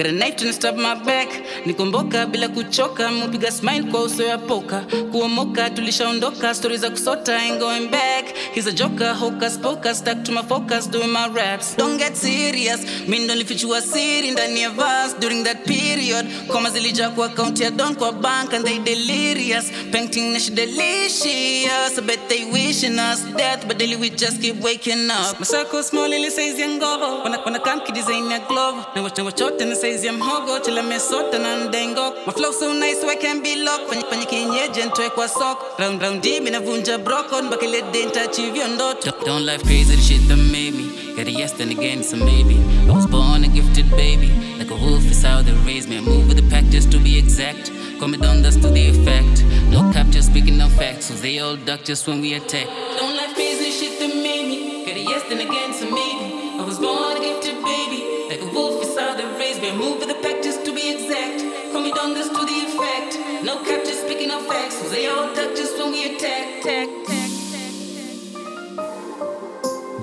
Got a knife to stab my back. Nikomboka bila kuchoka, mupiga smile kwa uso ya poka. Kuomoka tulishaondoka, stori za kusota ain't going back. He's a joker, hocus pocus, stuck to my focus, doing my raps. Don't get serious, mi ndo nilifichua siri ndani ya verse during that period. come Koma zilija kwa account ya don kwa bank and they delirious. Painting she delicious, I bet they wishing us death, but daily we just keep waking up. My Masako small ili size ya ngoro, wana wana kam ki design ya glove. Na wacha wachote na size ya mhogo, chila mesota na ndengo. My flow so nice so I can be locked. Fanya fanya kienyeji ntoe kwa sok. Round round deep inavunja broko, mbaki le denta chivyo ndoto. Don't- life crazy the shit that made me. Got a yes then again it's a maybe. I was born a gifted baby, like a wolf is how they raised me. I move with the pack just to be exact. Me down, that's to the effect. No cap, just speaking of facts, so they all duck just when we attack. Don't life crazy shit that made me. Got a yes then again it's a maybe. I was born a gifted baby, like a wolf is how they raised me. I move with the pack just to be exact. Me down, that's to the effect. No cap, just speaking of facts, so they all duck just when we. Attack, attack, attack.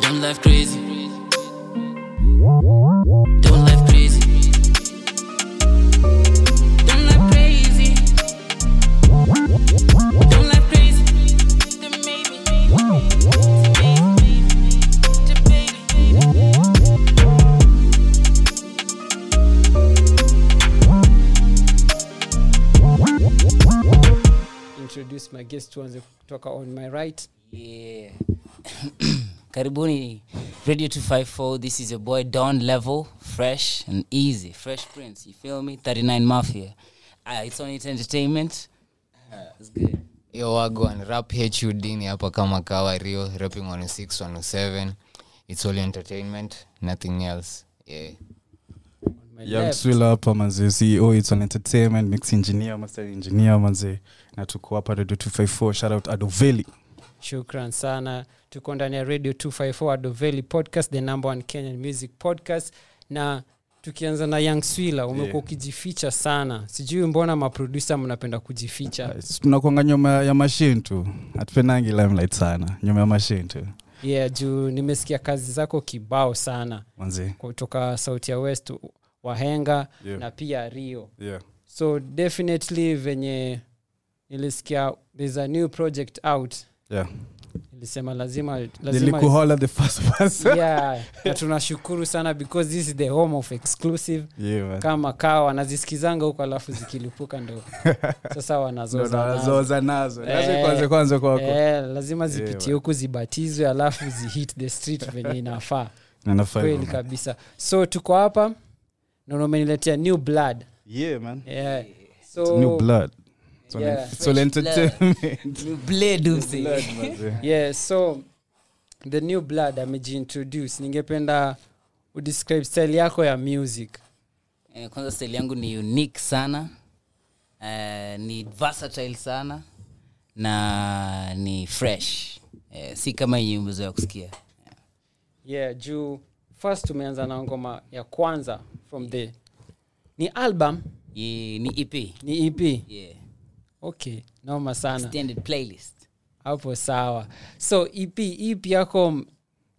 Don't life crazy. Don't life crazy. Don't life crazy. Don't life crazy. The baby, introduce my guest tuanze kutoka on my right Yeah. Karibuni Radio 254. This is your boy Don Level, fresh and easy. Fresh Prince, you feel me? 39 Mafia. Uh, it's on it entertainment. It's good. yo wagwan rap hud ni hapa kama kawa rio rapping 106 107 it's all entertainment nothing else yeah on my young left swila hapa manze ceo it's an entertainment mix engineer master engineer manze na tuko hapa radio 254 shout out adoveli shukran sana. Tuko ndani ya radio 254 adoveli podcast the number one kenyan music podcast. Na tukianza na young swila umekuwa Yeah. ukijificha sana. Sijui mbona maprodusa mnapenda kujificha. Tunakuanga nyuma ya mashine tu. Hatupendangi limelight sana. Nyuma ya mashine tu. Yeah juu nimesikia kazi zako kibao sana. Kutoka sauti ya west wahenga Yeah. na pia rio. Yeah. so definitely venye nilisikia there's a new project out yeah. nilisema lazima lazima the first person. Yeah na tunashukuru sana because this is the home of exclusive. Yeah, man. kama kaa wanazisikizanga huko alafu zikilipuka ndo. Sasa wanazoza nazo. Eh, kwanza kwako. Eh, lazima zipitie huku huku zibatizwe alafu zihit the street venye inafaa. Kweli kabisa. So tuko hapa. Nanameniletea new blood. Yeah man. Yeah. So new blood It's all- Yeah. it's all entertainment. You blade. Blood, yeah. So the new blood amejiintroduce ningependa udescribe style yako ya music. Eh, kwanza style yangu ni unique sana. Eh, ni versatile sana na ni fresh. Eh, si kama yenye umezoea kusikia. Yeah juu first tumeanza na ngoma ya kwanza from the ni album? Ye, ni ep ni ep yeah. Okay noma sana. Extended playlist. Hapo sawa. So ep ep yako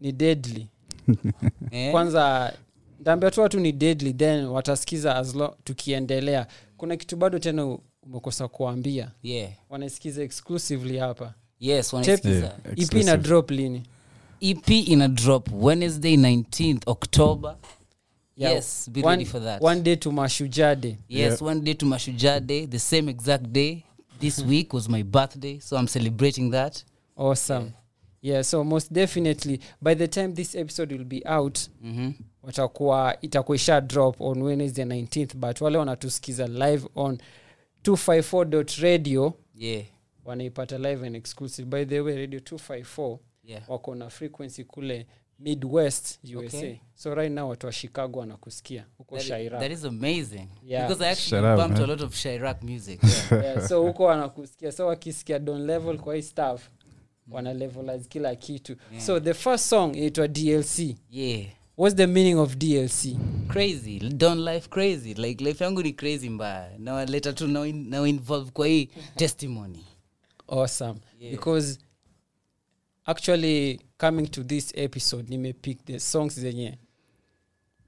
ni deadly. Eh? kwanza ndaambia tu watu ni deadly then watasikiza as lo, tukiendelea. Kuna kitu bado tena umekosa kuambia. Yeah. wanaisikiza exclusively hapa. Yes wanasikiza Yeah. ep ina drop lini? Ep ina drop wednesday 19th october. Yeah, yes be one, ready for that. one day to mashujaa day. Yes one day to mashujaa day the same exact day this week was my birthday so i'm celebrating that. Awesome. Yeah. So most definitely by the time this episode will be out mm-hmm. watakuwa itakuwa isha drop on wednesday 19th but wale wanatusikiza live on 254 radio yeah. wanaipata live and exclusive. By the way radio 254 yeah. wako na frequency kule midwest usa Okay. so right now watu wa chicago wanakusikia. Huko that, shaira that is amazing. Yeah. because i actually Shut up, bumped to a man. lot of Chirac music. Yeah. yeah, so huko wanakusikia. So wakisikia don level kwa hii staff wana levelize kila kitu. Yeah. so the first song inaitwa dlc yeah. What's the meaning of dlc crazy. Don life crazy. Like life yangu ni crazy mbaya. Nawaleta tu na na kwa hii testimony. Awesome. Because actually coming to this episode nimepick the songs zenye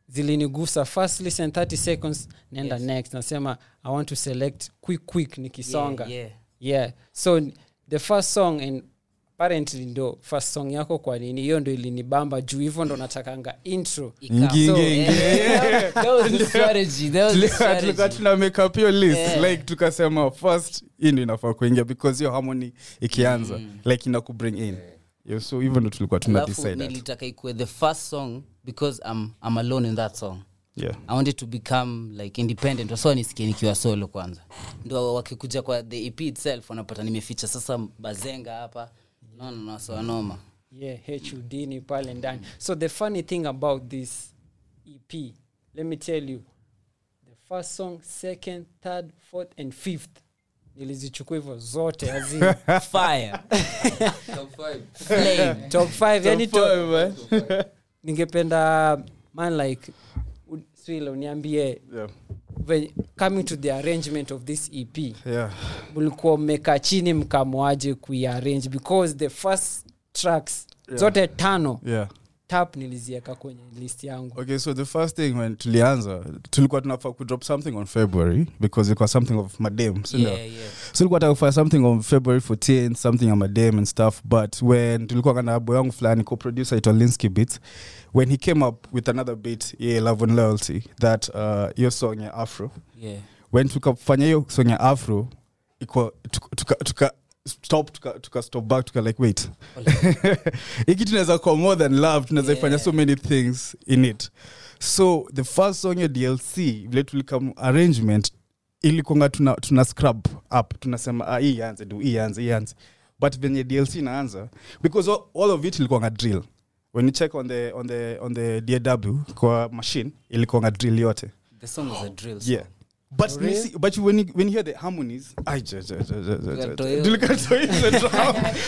zilinigusa. First listen 30 seconds naenda Yes. next. Nasema i want to select quick quick nikisonga. Yeah, yeah. yeah. So the first song and apparently ndo first song yako kwa nini? Hiyo ndo ilinibamba juu. Hivyo ndo natakanga intro. Tulikuwa- tuna make up list. Yeah. like tukasema first hii ndo inafaa kuingia because hiyo harmony ikianza like ina kubring in. Yeah, so hivyo ndo tulikuwa tuna nilitaka ikuwe the first song because I'm, I'm alone in that song. Yeah. I wanted to become like independent. Waso nisikie nikiwa solo kwanza. Ndo wakikuja kwa the ep itself wanapata nimeficha. Sasa bazenga hapa. No, no, no, so anoma. Yeah hudini pale ndani. So the funny thing about this ep let me tell you. The first song second third fourth and fifth nilizichukua hivyo zote azin fire. Flame. Top five yani Top top, five, ningependa man like swila uniambie. Yeah. Coming to the arrangement of this ep yeah. mlikuwa mmekaa chini mkamwaje kuiarrange? Because the first tracks Yeah. zote tano yeah tap nilizieka kwenye list yangu okay so the first thing when tulianza tulikuwa tunafaa kudrop something on february because it something of madam sindio yeah, yeah. so tulikuwa taka something on february 14 something ya madam and stuff but when tulikuwa kana boy yangu fulani co-producer itwa linsky beats when he came up with another beat yeah, love and loyalty that uh, song ya afro yeah. when tukafanya hiyo song ya afro iko tuka, tuka, tuka stop tuka, tuka stop back tuka like wait. Hiki tunaweza kuwa more than love tunaweza ifanya Yeah. so many things in it. So the first song ya dlc vile tulikam arrangement ilikonga tuna, tuna scrub up tunasema ah, hii anze du hii anze hii anze but venye dlc inaanza because all, all of it ilikuanga drill. When you check on the, on the, on the daw kwa machine ilikuanga drill yote. The song was a drill song. yeah but really? you see, but when you, when you hear the harmonies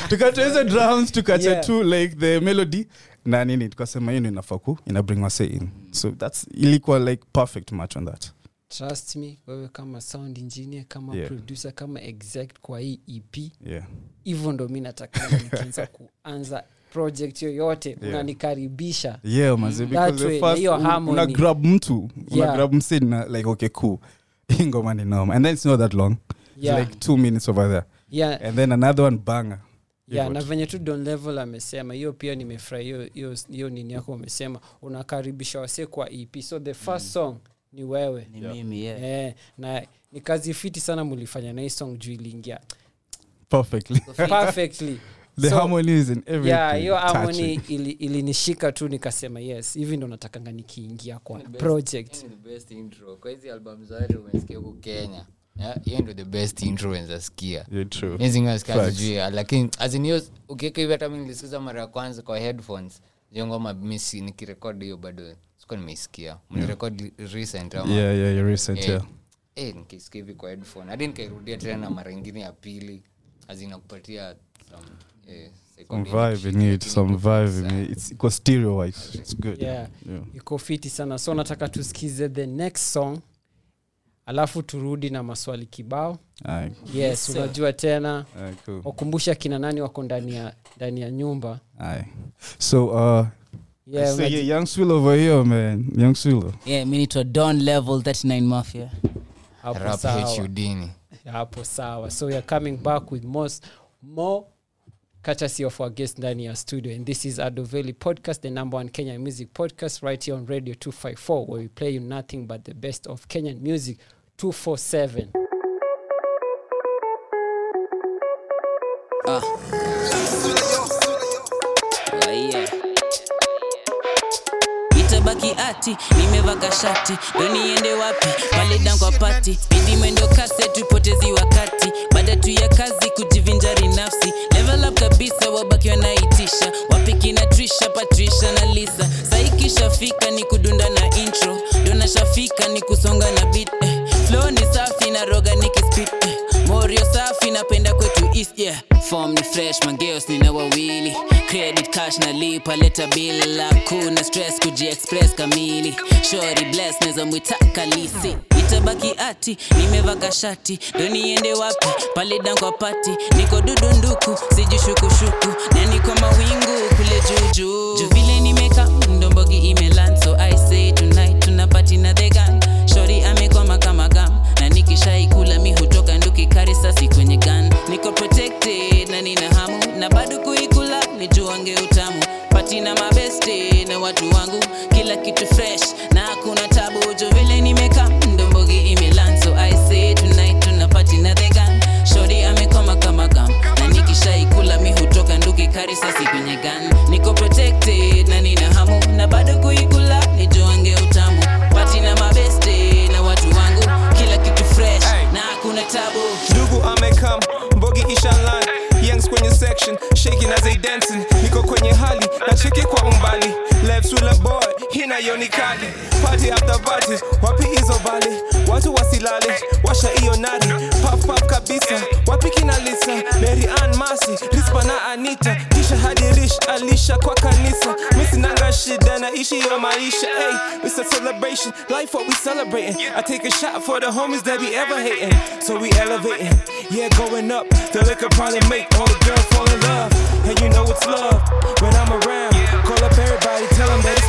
Tukatoa- hizo drums tukacha Yeah. tu like the melody na nini tukasema hiyo inafaa ku ina bring wase in so that's ilikuwa like perfect match on that trust me wewe kama sound engineer kama Yeah. producer kama exact kwa hii ep yeah hivyo ndo mi natakanga nikianza kuanza project yoyote Yeah. unanikaribisha yeah That because way, the first un- una grab mtu una Yeah. grab msi na like okay cool hii ngoma ni noma. And then it's not that long. It's Yeah. like two minutes over there. Yeah, and then another one banger. Yeah, na venye tu don level amesema hiyo pia nimefurahi hiyo- hiyo hiyo nini yako umesema unakaribisha wase kwa ep so the first song ni wewe. Ni mimi yeah. eh, na ni kazi fiti sana mulifanya na hii song juu iliingia. Perfectly. Perfectly the So, harmonies and everything. yeah hiyo harmony ili- ilinishika tu nikasema yes hivi ndo natakanga nikiingia kwa Best- project. the best intro. Kwa hizi album zote umesikia huku kenya. Hiyo ndo the best hizingaskia Facts. sijui lakini azinio ukiweka hivi hata mi nilisikiza mara ya kwanza kwa headphones hiyo ngoma misi nikirekod hiyo bado sikuwa nimeisikia. Mnirekod recent ama? Yeah yeah you're recent Eh, yeah. Eh, nikisikia hivi kwa headphone. Hadi nikairudia tena mara ingine ya pili azinakupatia some, some vibe in it some iko vibe in it. it's iko stereo wise. It's good. Yeah yeah. iko fiti sana. So nataka tusikize the next song alafu turudi na maswali kibao. Aye. yes unajua tena. Aye, cool. Wakumbusha kina nani wako ndani ya ndani ya nyumba. Aye. so uh yeah, say, yeah, young Swill over here man. Young Swill yeah mi naitwa don level 39 mafia. Hapo sawa. hapo sawa. So weare coming back with most more courtesy of our guest ndani ya studio. And this is adoveli podcast the number one kenyan music podcast right here on radio 254 where we play you nothing but the best of kenyan music 247 yeah. itabaki ati nimevaka shati. Ndo niende wapi? Pale dangwa pati. Pindi mwendo kase tupotezi wakati. Baada tu ya kazi kujivinjari nafsi up kabisa wabaki wanaitisha wapiki na trisha patrisha na lisa saikishafika ni kudunda na intro dona shafika ni kusonga na beat eh. flow ni safi na roga nikispit eh. morio safi napenda kwetu east yeah. Form ni fresh mangeos nina wawili credit cash na lipa leta bill. Hakuna stress kujiexpress kamili? Shori bless naweza mwita kalisi. Itabaki ati nimevaka shati ndo niende wapi pale dangwa pati niko dudunduku sijishukushuku na niko mawingu kule juujuu juu. Vile nimeka ndombogi imelan. So i say tonight tunapati na the gang. Shori amekwama kama gam na nikishaikula mi hutoka nduki sasi kwenye gan niko protected na nina hamu. Na bado kuikula nijuange utamu. Pati na mabeste na watu wangu kila kitu fresh kali party after party wapi hizo bali watu wasilale washa hiyo nari paf kabisa wapi kina lisa mary ann masi rispa na anita kisha hadi rish alisha kwa kanisa misinanga shida naishi yo maisha hey, it's a celebration life what we celebrating i take a shot for the homies that be ever hating so we elevating yeah going up the liquor probably make all the girls fall in love and you know it's love when i'm around call up everybody tell them that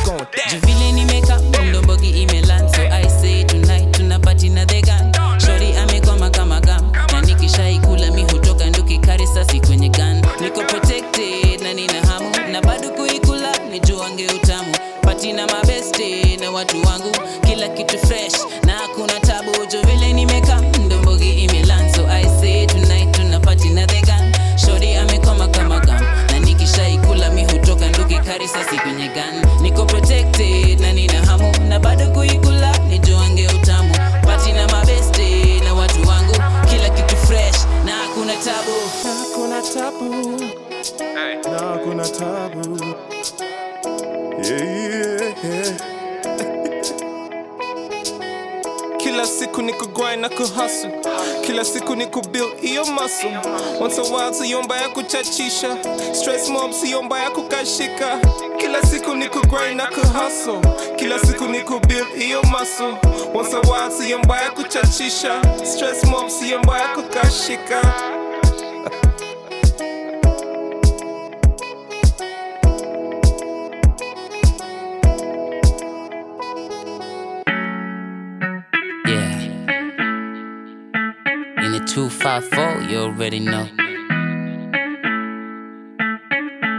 na kuhasu kila siku ni kubil iyo masu once a while siyo mbaya kuchachisha. Stress mbaya kukashika. Kila siku ni kugrind na kuhasu kila siku ni kubil iyo masu once a mbaya kuchachisha. Stress mbaya kukashika 254, you already know.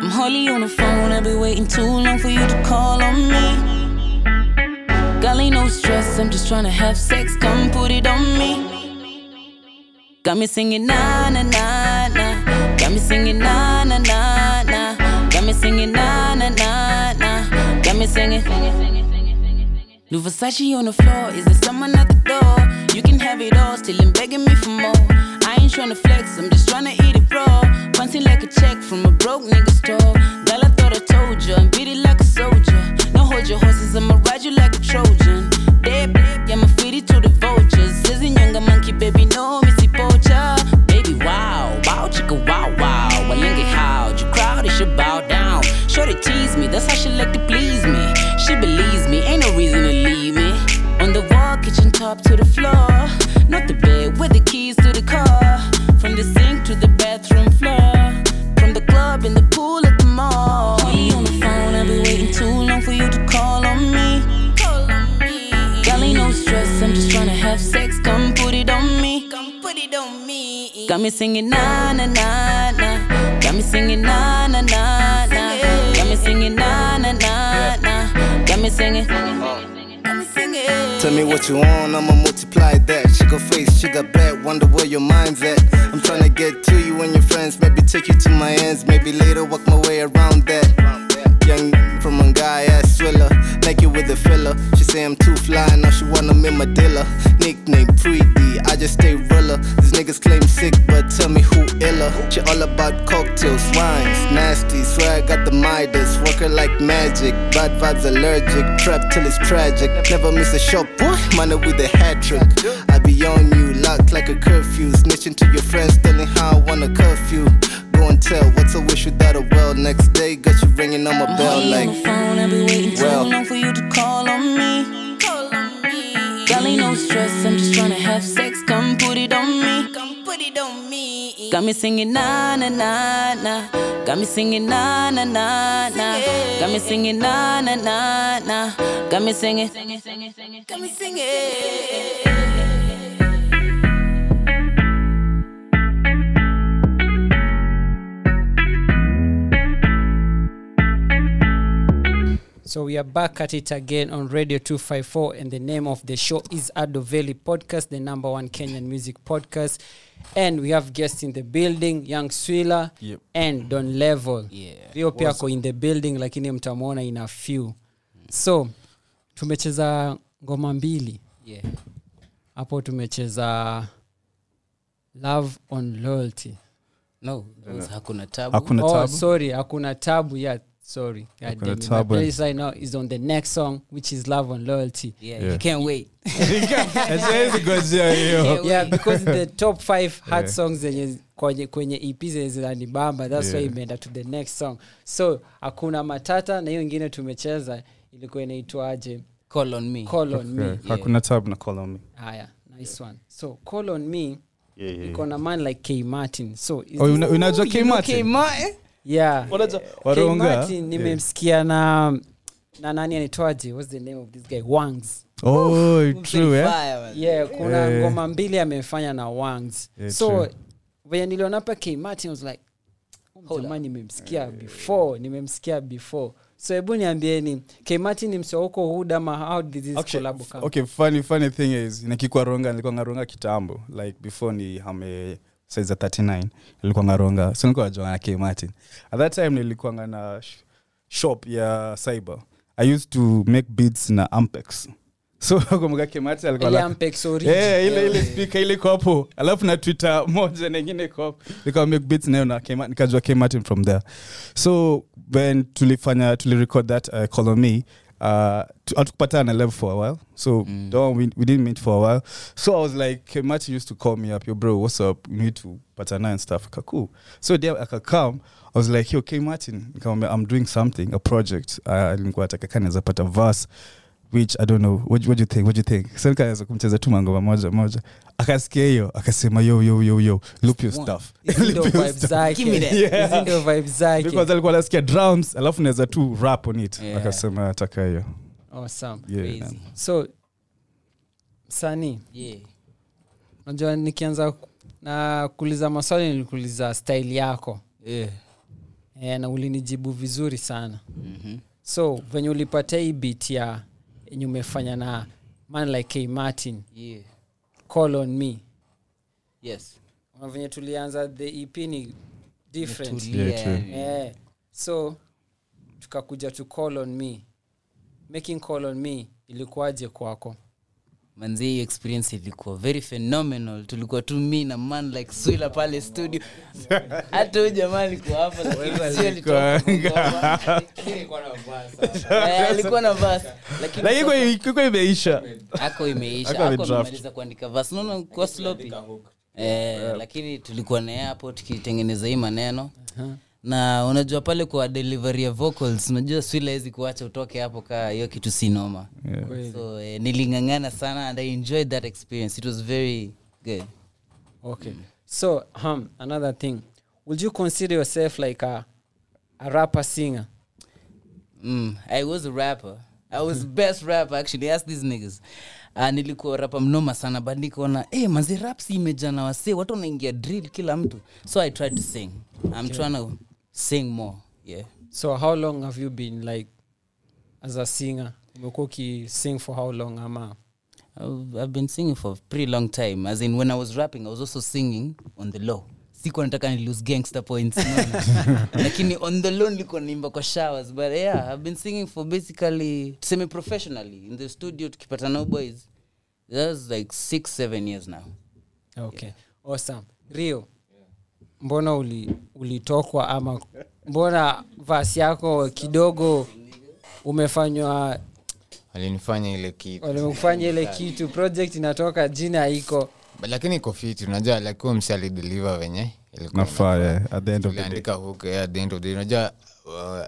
I'm Holly on the phone, I've been waiting too long for you to call on me. Golly, no stress, I'm just trying to have sex, come put it on me. Got me singing na na na na. Got me singing na na na na. Got me singing na na na na. Got me singing. New Versace on the floor, is there someone at the door? You can have it all, still in begging me for more. I ain't tryna flex, I'm just tryna eat it raw. Fancy like a check from a broke nigga store. Girl, I thought I told ya, and beat it like a soldier. Now hold your horses, I'ma ride you like a Trojan. Dead, babe, yeah, I'ma feed it to the vultures. Says younger monkey, baby, no, missy poacher. Baby, wow, wow, chicka, wow, wow. Well, look at how you crowd, it should bow down. Shorty tease me, that's how she like to please me. Singing na na na na. Got me singing na na na na. Got me singing na na na na. Got me singing. Tell me what you want, I'ma multiply that. She got face, she got back, wonder where your mind's at. I'm tryna get to you and your friends, maybe take you to my ends, maybe later walk my way around that. Young naked with a filler. She say I'm too fly, now she wanna be my dealer. Nickname Pretty, I just stay realer. These niggas claim sick, but tell me who iller. She all about cocktails, wines, nasty. Swear I got the Midas, work her like magic. Bad vibes allergic, trap till it's tragic. Never miss a shot, boy, money with a hat trick. I be on you, locked like a curfew. Snitching to your friends, telling how I wanna a curfew. Go and tell what's a wish without a well. Next day, got you ringing on my bell on the phone, I be waiting too long for you to call on me. Call on me. Girl, ain't no stress, I'm just tryna have sex. Come put it on me. Come put it on me. Got me singing na na na na. Got me singing na na na na. Got me singing na na na na. Got me singing. Got me singing. Got me singing. So we are back at it again on Radio 254, and the name of the show is Adoveli Podcast, the number one Kenyan music podcast. And we have guests in the building, Young Swila Yep. and Don Level. Yeah. Rio pia ako in the building, lakini mtamwona in a few. So tumecheza ngoma mbili Yeah. hapo, tumecheza Love on Loyalty. No, it was hakuna tabu. hakuna oh, tabu sorry, hakuna tabu. Yeah, sorry. God okay, damn it. My playlist right now is on the next song, which is Love and Loyalty. Yeah, Yeah. you can't wait. Yeah because the top five hard Yeah. songs zenye kwenye, kwenye ep zinanibamba thats why imeenda to the next song so hakuna matata na hiyo ingine tumecheza ilikuwa inaitwaje Call on me. call on me Yeah, hakuna tabu na call on me haya nice one so call on me Yeah, yeah, iko na man like k martin so is Oh, this- una- unajua K Martin? K martin Yeah. nimemsikia na na nani anaitwaje? What's the name of this guy? Wangs. Oh, true, eh? yeah kuna Yeah. ngoma mbili amefanya na wangs. Yeah, so venye niliona pa k was like jamaa nimemsikia before nimemsikia before. So hebu niambieni kmartin ni msee wa huko how did this Okay, collab come? okay funny funny thing is nikikwa ronga nilikuwa ngaronga kitambo like before ni hame size 39 nilikuwa ngaronga so nilikuwa K. Martin. At that time nilikuanga na sh- shop ya cyber. I used to make beats na ampex. So kumbuka Ile alafu na twitter moja nayo na nikajua from there. So when tulifanya tulirecord that uh, me uh, tu- hatukupatana for a while. So mm. don't, we, we didn't meet for a while. So i was like Martin used to call me up yo bro what's up? You need to patana and stuff. Cool. So there aka come. I was like yo K Martin. Nikamwambia i'm doing something a project. Uh, nilikuwa nataka kama naweza pata verse which i don't know what, what do you think what do you think so nikaweza kumcheza tu mangoma moja moja akasikia hiyo akasema yo yo yo yo loop your stuff Loop your stuff. Give me that. Yeah. Hizi ndio vibes zake because alikuwa anasikia drums alafu naweza tu rap on it Yeah. akasema ataka hiyo awesome yeah. Crazy. so msanii Yeah. unajua nikianza na kuuliza maswali nilikuuliza style yako Yeah. e, na ulinijibu vizuri sana Mhm. so venye ulipata hii bit ya yenye umefanya na man like k martin. Yeah. call on me. Yes. Venye tulianza the ep ni different. Yeah, yeah. so tukakuja to call on me. Making call on me ilikuwaje kwako manzi hiyo experience ilikuwa very phenomenal. Tulikuwa tu mi na man like swila pale studio. Hata huyu jamaa alikuwa hapa. Eh, alikuwa na lakini lakini imeisha. Ako imeisha. Amemaliza kuandika vas naona kuwa slopi eh, lakini tulikuwa naye hapo tukitengeneza hii maneno na unajua pale kwa delivery ya vocals unajua swila hezi kuacha utoke hapo kaa hiyo kitu si noma so eh, nilingangana sana and i enjoyed that experience. It was very good. Okay. So um, another thing. Would you consider yourself like a, a rapper singer? Mm, i was a rapper. I was best rapper actually. Ask these niggas. Uh, nilikuwa rapa mnoma sana but nikaona hey, mazi raps imejana na wasee. Watu wanaingia drill kila mtu. So i tried to sing. I'm trying to sing more yeah. So how long have you been like as a singer? Umekuwa ukising for how long ama? I've, been singing for a pretty long time. As in, when I was rapping, I was also singing on the low. siku nataka ni lose gangster points lakini on the low nilikuwa naimba kwa showers but yeah i've been singing for basically semi professionally in the studio tukipata no boys that's like six seven years now. Okay. Awesome. Rio mbona uli- ulitokwa ama mbona vasi yako kidogo umefanywa walinifanya ile kitu. walimefanya ile kitu project inatoka jina iko lakini iko fiti unajua lakiwa msi alideliver venye ilikuwa nafaa at the end of the day. tuliandika hook yeah, at the end of the day. Unajua uh,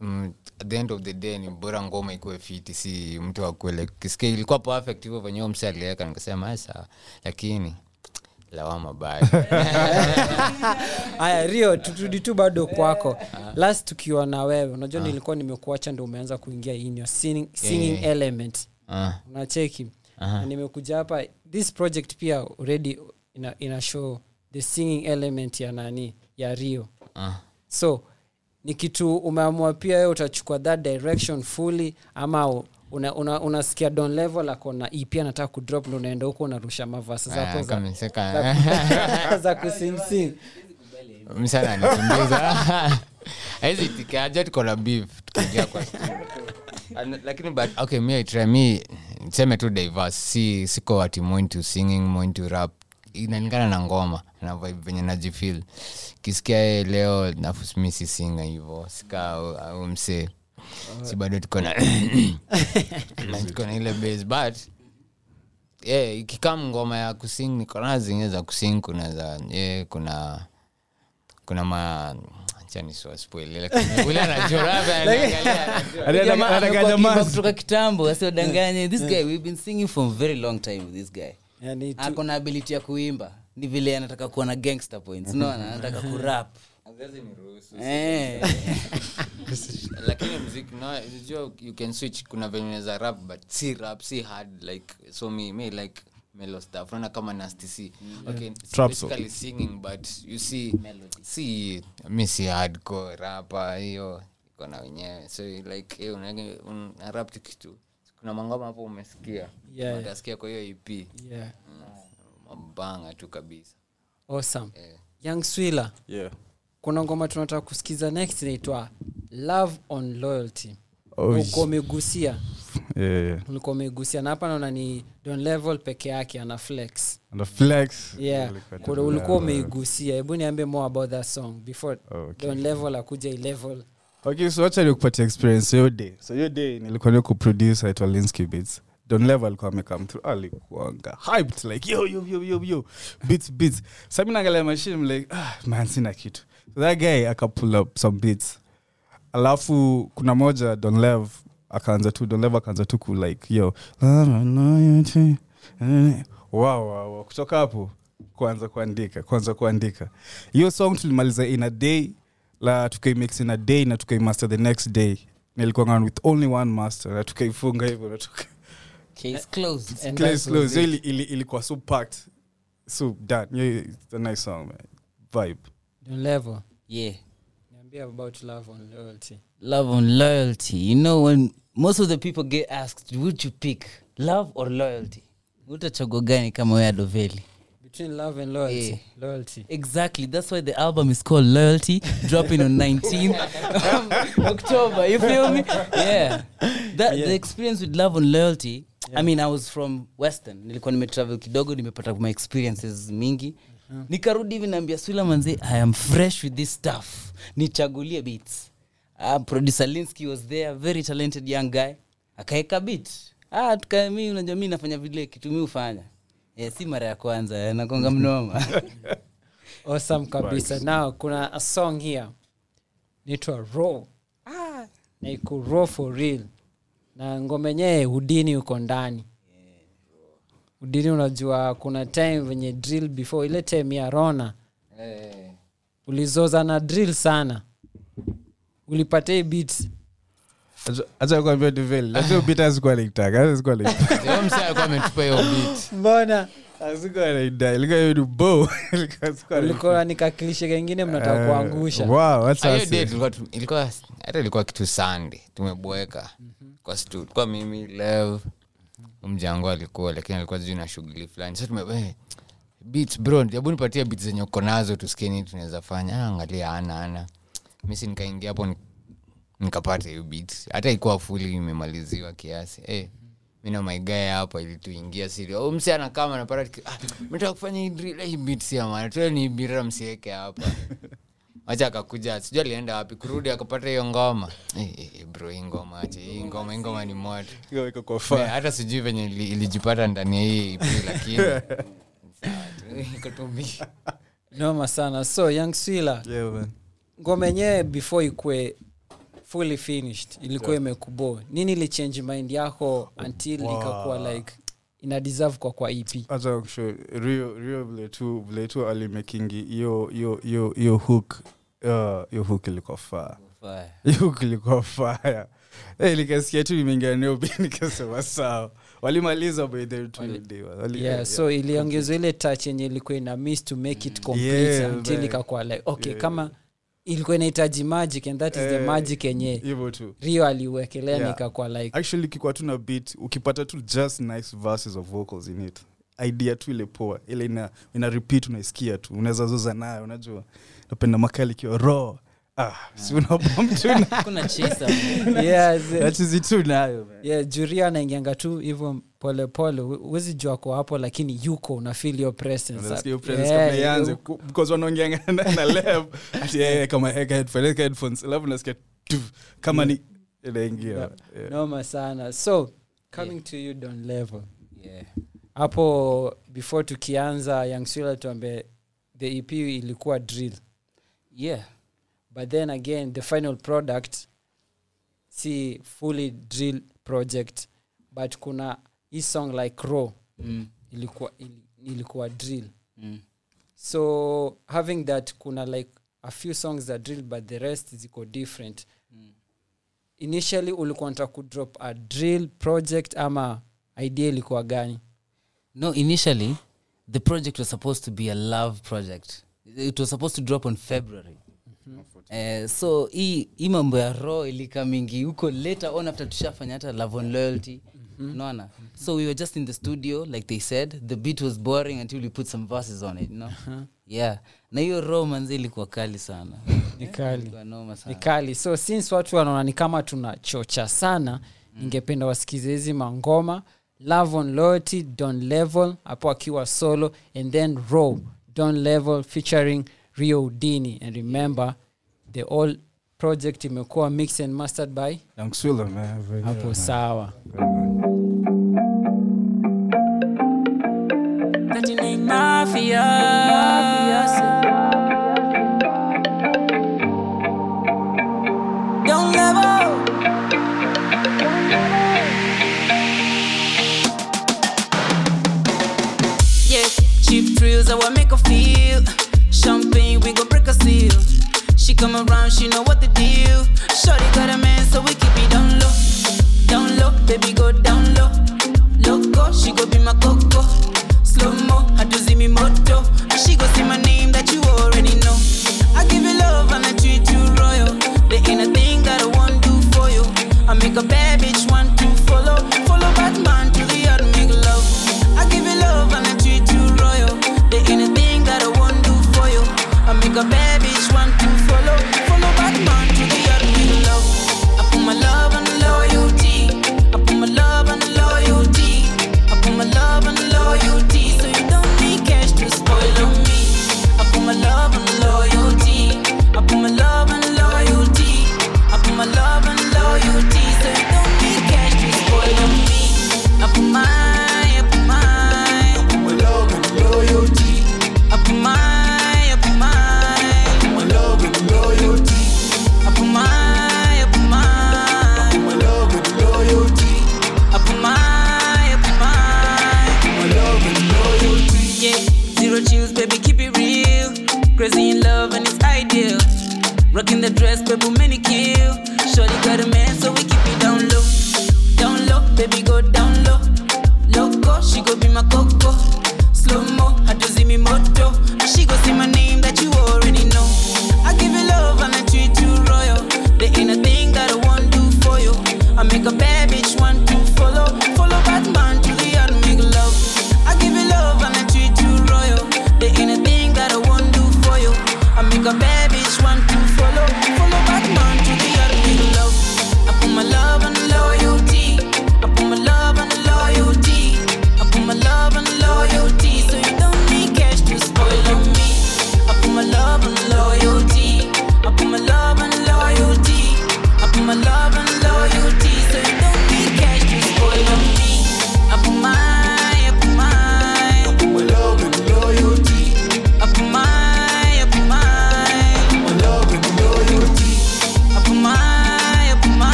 mm, at the end of the day ni bora ngoma ikuwe fiti si mtu akwele kisikia ilikuwa perfect hivyo venye msi aliweka nikasema "Ah, sawa. Lakini lawama rio turudi tu bado kwako. Last tukiwa na wewe unajua nilikuwa nimekuacha ndo umeanza kuingia in your singing, singing yeah. element. Uh. unacheki? Na nimekuja hapa this project pia already ina, ina show the singing element ya nani ya rio. Uh. so ni kitu umeamua pia wewe utachukua that direction fully ama u- una, una, unasikia don level akona ep anataka kudrop ndo unaenda huko unarusha mavasi zako za, za, za, za kusimsim msana anikimbiza aizi tikaja tuko na beef tukiingia kwa lakini but okay mi I mi niseme tu diverse. Si siko ati singing rap. Inalingana na ngoma na vibe venye najifil kisikia leo nafu mi si singa hivo sika au- au msee si bado tuko na tuko na ile base but yeah, ikikam ngoma ya kusing niko zingine za kusing kuna za yeah, kuna kuna ma kutoka kitambo asiodanganye this guy we've been singing for a very long time with this guy. Tu, ability ya kuimba. Ni vile anataka kuwa na gangster points unaona? Anataka kurap. lakini mziki najua you can switch. Kuna venye unaweza rap but si rap si hard like so me, me like melo stuff. Naona kama nasty c okay basically singing but you see si mi si hardcore rapa hiyo iko na wenyewe. So like hiyo una- una kitu. Kuna mangoma hapo umesikia? Yeah. utasikia kwa hiyo ep yeah. mabanga tu kabisa. Awesome. Yeah. young swila yeah. Kuna ngoma tunataka kusikiza next inaitwa love on loyalty. Oh, ulikuwa umegusia yeah, ulikuwa umegusia na hapa naona ni don level peke yake ana flex. Yeah. Ulikuwa kuna ulikuwa umeigusia hebu niambie more about that song before Okay. don level akuja i level. Okay so wacha nikupatia experience hiyo day. So hiyo day nilikuwa ni kuproduce aitwa linsky beats. Don level alikuwa amekam through alikuanga hyped like yo yo yo yo yo beats beats. Sa mi naangalia machine like ah man sina kitu so that guy akapull up some beats. Alafu kuna moja don lev akaanza tu don lev akaanza tu ku like yo. Wow, wow, wow. kutoka hapo kuanza kuandika kuanza kuandika. Hiyo song tulimaliza in a day la tukaimix in a day na tukaimaster the next day. Nilikuwa with only one master na tukaifunga hivyo na tuka Case closed. And ili- ili- ilikuwa so packed so done. Yeah, it's a nice song man. Vibe don level. Yeah. Niambie about love and loyalty. Love and loyalty. You know when most of the people get asked would you pick love or loyalty? Utachagua gani kama we adoveli? Between love and loyalty. Yeah. loyalty. Exactly. That's why the album is called loyalty dropping on 19th october. You feel me? Yeah. That the experience with love and loyalty i mean i was from western. Nilikuwa nimetravel kidogo nimepata my experiences mingi nikarudi hivi naambia sula manzi i am fresh with this stuff. Nichagulie beats. Uh, producer linsky was there very talented young guy. Akaeka beat. Ah, tuka mi unajua mi nafanya vile kitu mi hufanya. Yeah, si mara ya kwanza nakonga mnoma. Awesome kabisa. Now kuna a song here. Naitwa raw. Na iko raw for real. Na ngoma yenyewe udini uko ndani udini unajua kuna time venye drill before ile time ya rona. Ulizoza na drill sana. Ulipata hii beats. Acha kuambia duvel lazima bita azikuwa naitaka azikuwa naitaka Huyo msee alikuwa ametupa hiyo beat. Mbona? Azikuwa naida ilikuwa hiyo ni bow. Ilikuwa azikuwa naitaka. ulikuwa nikaklishe kengine mnataka Eh, kuangusha. wow, that's Ah, hiyo awesome. day tulikuwa tu- ilikuwa hata ilikuwa kitu sande tumeboeka. Kwa stu tulikuwa mimi lev mjango alikuwa lakini alikuwa juu na shughuli fulani. Sa tume eh, beats bro jabu nipatie beats zenye uko nazo tusikie nini tunaweza fanya. Ah, angalia ana ana misi nikaingia hapo nikapata hiyo beats. Hata ikuwa fuli imemaliziwa kiasi. Hey, mina maigae hapa ilituingia siri oh, napata ah, kufanya hii eh, tuwe ni bira msieke hapa wacha akakuja sijui alienda wapi kurudi akapata hiyo ngoma. Eh, eh, eh, bro hii ngoma ache hii ngoma hii ngoma ni moto. Hata sijui venye ilijipata ndani ya hii lakini noma sana. So young swila Yeah, ngoma yenyewe before ikwe fully finished ilikuwa imekubo nini ilichange mind yako until ikakuwa like ina deserve kwa kwa ep hata rio rio vile tu vile tu alimekingi hiyo hiyo hiyo hiyo hook uh, hook ilikuwa faa hiyo hook ilikuwa fire. Eh, likasikia tu imeingia niobi nikasema sawa. Walimaliza by the wali- yeah, so iliongezwa ile touch yenye ilikuwa ina miss to make it complete Yeah, until ikakuwa like okay Yeah. kama ilikuwa inahitaji magic and that is the Eh, magic yenye hivyo tu. Rio aliuwekelea Yeah. nikakuwa like actually kikuwa tu na beat ukipata tu just nice verses of vocals in it. Idea tu ile poa ile ina, ina repeat unaisikia tu unaweza zoza nayo unajua. Napenda makali ikiwa raw nayo yeah, juria anaingianga tu hivyo polepole huwezi jua kwa hapo lakini yuko una feel your presence Unasikia hiyo presence Yeah, kabla ianze. you- ku- because wanaongeanga na na lab. Ati kama eka headphone eka headphones. Alafu nasikia kama ni inaingia. Yeah. Yeah. noma sana. So coming to you don level. Yeah. hapo before tukianza yangsula tuambe the ep ilikuwa drill. Yeah but then again the final product si fully drill project but kuna hii song like raw mm. ilikuwa ili, ilikuwa drill. Mm. so having that kuna like a few songs a drill but the rest ziko different. Initially ulikuwa kudrop a drill project ama idea ilikuwa gani? No initially the project was supposed to be a love project. It was supposed to drop on february Eh, so hii hii mambo ya ro ilika mingi. Huko later on after tushafanya hata love on loyalty. Unaona? So we were just in the studio like they said. The beat was boring until we put some verses on it you know? yeah. Na hiyo ro manzi ilikuwa kali sana. Ni kali. Ni kali. So since watu wanaona ni kama tunachocha sana ningependa wasikize hizi mangoma. Love on loyalty don level hapo akiwa solo and then raw don level featuring rio udini and remember the all project imekuwa mixed and mastered by Young Swiller, man, very hapo good, sawa. That you ain't mafia. Don't level. Yeah, cheap thrills are what make her a seal. She come around, she know what the deal. Shorty got a man, so we keep it down low. Down low, baby, go down low. Loco, she go be my coco. Slow mo, hatuzi mi moto. She go see my name that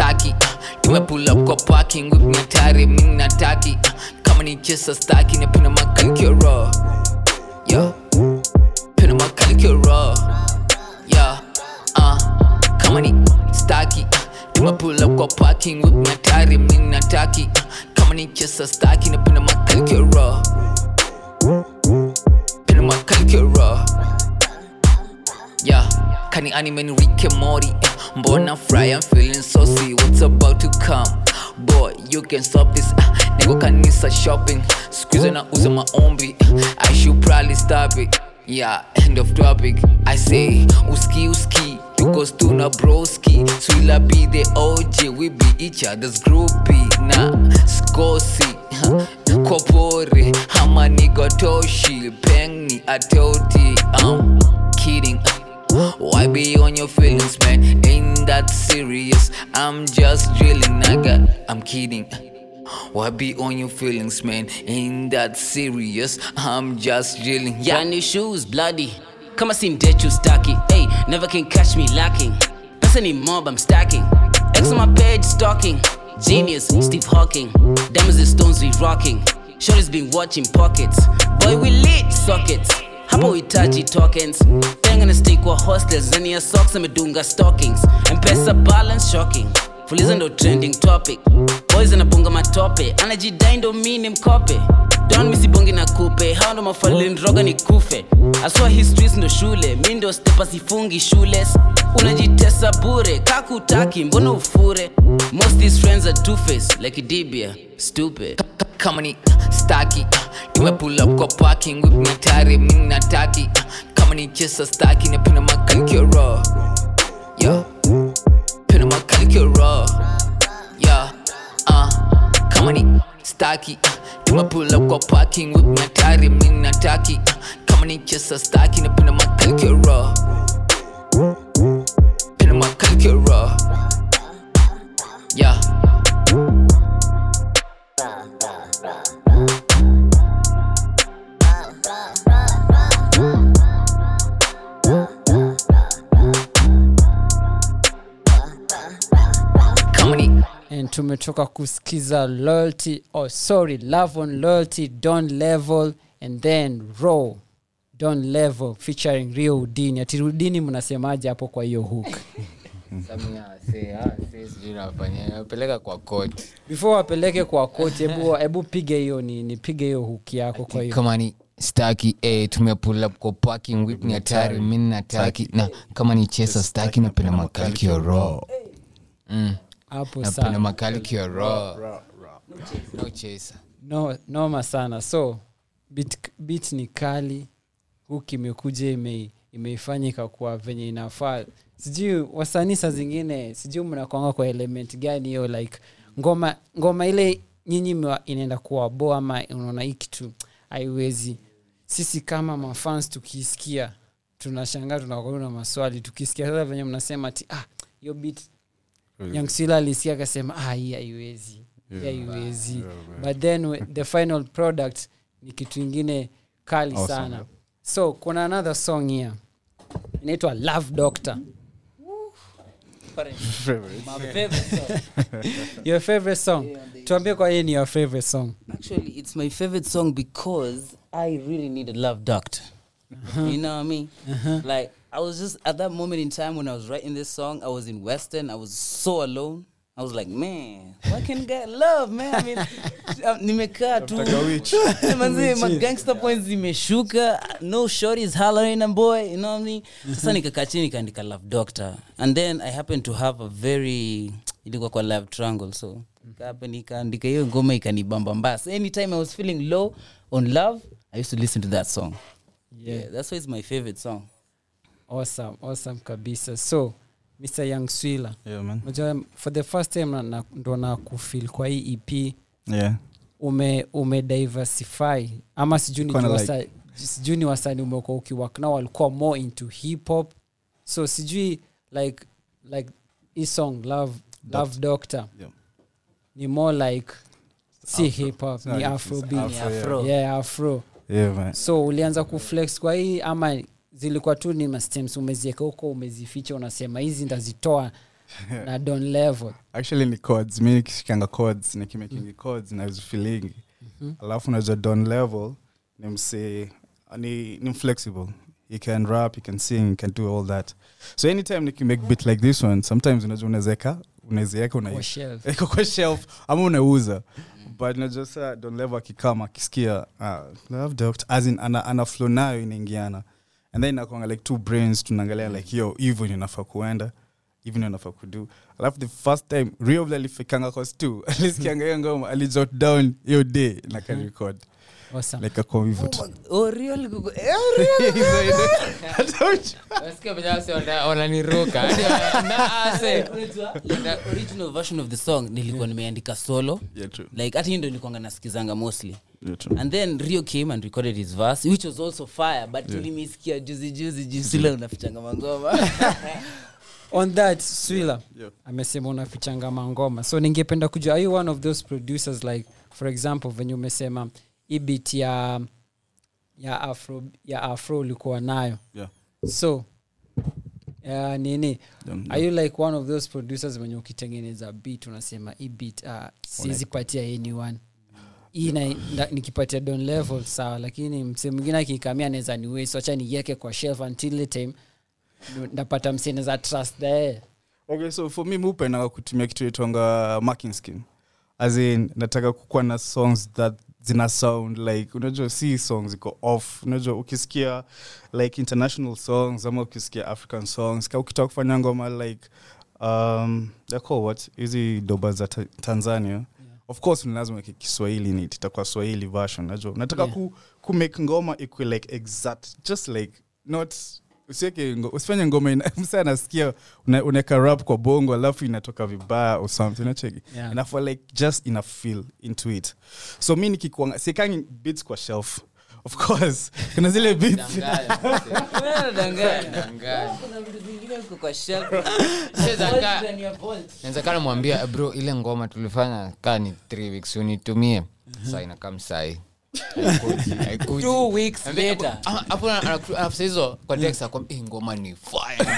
staki pull up kwa parking whip ni tare mimi nataki. Kama ni chesa staki na pina makalikio raw yeah. Pina makalikio raw yeah. Uh, kama ni staki. Tume pull up kwa parking whip ni tare mimi nataki. Kama ni chesa staki na pina makalikio raw pina makalikio raw Yeah, kani anime ni Rick and eh, Mbona fry, I'm feeling saucy. What's about to come? Boy, you can stop this uh, Niko kanisa shopping. Squeeze na uza maombi uh, I should probably stop it. Yeah, end of topic. I say, uski uski Because tuna broski. Swila be the OG We be each other's groupie. Na skosi Kopore. Hama nigotoshi Peng atoti. I'm Kidding why be on your feelings, man? Ain't that serious? I'm just drilling, nigga. I'm kidding. Why be on your feelings, man? Ain't that serious? I'm just drilling. Yeah. Brand new shoes, bloody. Kama si mdechu staki. Hey, never can catch me lacking. Pesa mob, I'm stacking. X on my page, stalking. Genius, Steve Hawking. Diamonds and stones, we rocking. Shorty's been watching pockets. Boy, we lit sockets. Hapo uhitaji tokens. Tenga na stick wa hostels ndani ya socks amedunga stockings. Mpesa balance shocking. Fuliza ndo trending topic. Boys anapunga matope. Anajidai ndo mi ni mkope don misibongi na kupe. Hao ndo mafalindroga ni kufe. Aswa histories ndo shule. Mi ndo stepa sifungi shules unajitesa bure kakutaki mbona ufure? Most these friends are two face like dibia. Stupid. Kama ni staki tume pull up kwa parking whip ni tare mimi nataki kama ni chesa staki na pina makalikio raw. Yeah pina makalikio raw. Yeah uh kama ni staki tume pull up kwa parking whip ni tare mimi nataki kama ni chesa staki na pina makalikio raw pina makalikio raw yeah and tumetoka kusikiza loyalty oh sorry love on loyalty don level and then raw don level featuring rio udini ati udini mnasemaje hapo kwa hiyo hook? Samia, say, ah, napeleka kwa before wapeleke kwa hebu hebu pige hiyo ni nipige hiyo hook yako kwa hiyo. Kama ni staki eh, tumepull up kwa parking whip ni hatari mi nataki na kama ni chesa staki napenda makalikio raw. Mm. Hapo sana. makalikio raw. No chesa no, noma sana. So bit, bit ni kali. Huku imekuja ime, imeifanya ikakuwa venye inafaa. Sijui wasanii saa zingine sijui mnakwanga kwa element gani hiyo like ngoma ngoma ile nyinyi inaenda kuwaboa ama unaona hii kitu haiwezi. Sisi kama mafans tukiisikia tunashangaa tunakuwa na maswali. Tukisikia sasa venye mnasema ti ah hiyo bit yangsila alisikia akasema ah hii haiwezi yeah. haiwezi. But then the final product ni kitu ingine kali Awesome. sana. So kuna another song here. Inaitwa love doctor. Favorite. Your favorite song. Tuambie kwa hii ni your favorite song? Actually, it's my favorite song because I really need a love doctor. You know what I mean? Uh-huh. Like, I was just at that moment in time when I was writing this song, I was in Western, I was so alone. I was like, man, why can't get love, man? I mean, nimekaa tu manzi my gangster points zimeshuka no shorties hollering and boy you know what I mean? Uh-huh. Sasa nikakaa chini nikaandika love doctor. And then i happened to have a very ilikuwa kwa love triangle so nikaapa nikaandika hiyo ngoma ikanibamba mbaya so anytime i was feeling low on love i used to listen to that song yeah, that's why it's my favorite song. Awesome awesome kabisa. So mr young swila Yeah, man. for the first time na- na- ndo na kufil kwa hii ep Yeah. ume umediversify ama sijui ni like- sijui ni wasani umekuwa ukiwak nao walikuwa more into hip hop. So sijui like like hii song love love doctor Yeah. ni more like si hip hop ni afrobeat Afro, yeah. Afro. yeah afro Yeah, man. so ulianza kuflex kwa hii ama zilikuwa tu ni mastems umezieka huko umezificha unasema hizi ndazitoa na don level. Actually ni chords mi nikishikanga chords nikimakingi chords nazifilingi alafu najua don level ni msee ni, ni flexible. He can rap he can sing he can do all that. So anytime nikimake bit like this one sometimes unajua unaezeka unaezieka kwa una shelf. Iko kwa shelf ama unauza but najua saa don level akikama akisikia uh, love doctor as in ana, ana flow nayo inaingiana. And then inakwanga like two brains tunaangalia like yo hivo inafaa kuenda hivi inafaa kudu alafu the first time vile alifikanga cos tu alisikianga hiyo ngoma alijot down hiyo day na awesome. Like hivyo tu Oh, kuku- eh, original version of the song nilikuwa nimeandika solo. Yeah, true. like hata hiyo ndo nilikuanga nasikizanga mostly. Yeah, true. and then rio came and recorded his verse which was also fire but tulimisikia juzi juzi jusila unafichanga mangoma. On that swila Yeah. amesema unafichanga mangoma. So ningependa kujua are you one of those producers like for example venye umesema ibit ya ya afro ya afro ulikuwa nayo. Yeah. so uh, nini? Yeah, are you like one of those producers wenye ukitengeneza beat unasema hii beat uh, sizipatia anyone. Hii nikipatia don level sawa lakini msee mwingine akikamia anaweza niwesi wacha niiweke kwa shelf until the time ndapata msee za trust there okay so for me mupendaga kutumia kitu itwanga marking scheme. As in nataka kukuwa na songs that zina sound like unajua si song iko off unajua ukisikia like international songs ama ukisikia african songs ka ukitaka kufanya ngoma like um, yako what hizi doba za ta tanzania yeah. of course ni lazima kiswahili ni itakuwa swahili version najua nataka Yeah. ku, ku make ngoma ikwe like exact just like not usiweke ngo- usifanye ngoma ina- msa anasikia una- unaweka rap kwa bongo alafu inatoka vibaya or something nacheki Yeah. inafaa like just ina feel into it. So mi nikikuanga siekangi beats kwa shelf. Of course. Kuna zile beats. Kuna vitu zingine uko kwa shelf. Shezaka- Than your vault. naweza mwambia "Eh, bro ile ngoma tulifanya kaa ni three weeks unitumie. Saa inakam sai. Two weeks later. hapo- ah, hizo kwa "Eh, ngoma ni fire."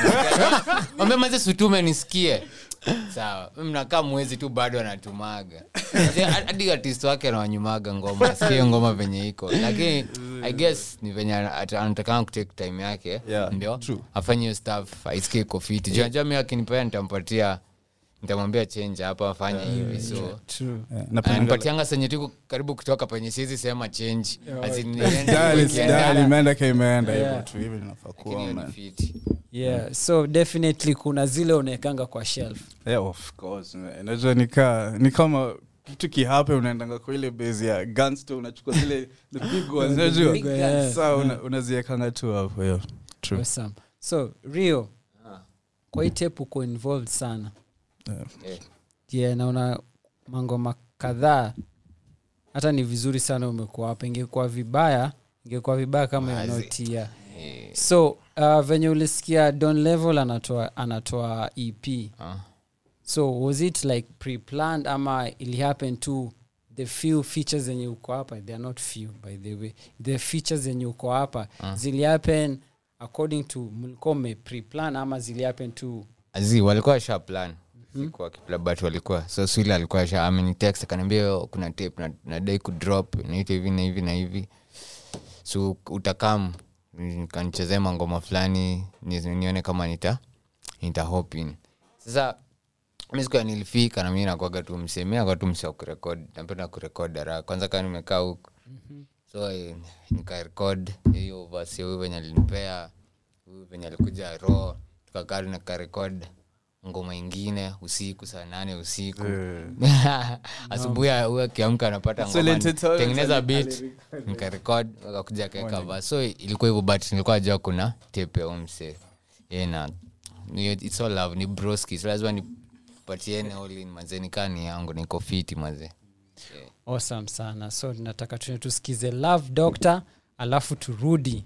Mwambie maze situme nisikie. Sawa. Mnakaa mwezi tu bado anatumaga. Hadi artist wake anawanyumaga ngoma. Ngoma venye iko. Lakini i guess ni venye anatakana kutake time yake. Yeah, ndio afanye hiyo stuff aisikie iko fiti. Juu najua mi akinipea nitampatia nitamwambia change hapa afanye hivi so. Yeah, napenda senye tuko karibu kutoka penye siwezi sema sidali, imeenda ka imeenda tu hivi hiyo yeah. So definitely kuna zile unaekanga kwa shelf. Yeah, of course, najua nika ni kama kitu kihape unaendanga kwa ile base ya gunsto unachukua zile the big ones najua. Saa unaziekanga tu hapo yeah. True. awesome. So rio kwa hii tape uko involved sana Eh. yeah naona mangoma kadhaa. Hata ni vizuri sana umekuwa hapa. Ingekuwa vibaya ingekuwa vibaya kama yonotia Eh, so uh, venye ulisikia don level anatoa anatoa ep uh. so was it like pre-planned ama ili happen to the few features zenye uko hapa? They are not few by the way. The features zenye uko hapa uh. zili happen according to mlikuwa mme ama zili happen to Azi, walikuwa sha sikuwa kipla but walikuwa so swili alikuwa sha amenitext akaniambia kuna tape na- nadai kudrop naita hivi na hivi na hivi. So utakam kanichezea mangoma fulani nione kama nita nita sasa mi nilifika na nakwaga tu msee mi tu msee kurekod napenda kurekod haraka kwanza kaa nimekaa huku so eh, nikarekod hiyo vasi huyu venye alinipea huyu venye alikuja ro tukakaa nikarekod ngoma ingine usiku saa nane usiku. Asubuhi huyu akiamka anapata tengeneza bit nikarekod akakuja akaweka va so ilikuwa hivyo but nilikuwa najua kuna tepe ya huyu na it's all love ni broski. So lazima nipatiene all in manze nikani yangu niko fiti manze. Awesome sana. So nataka tune tusikize love doctor alafu turudi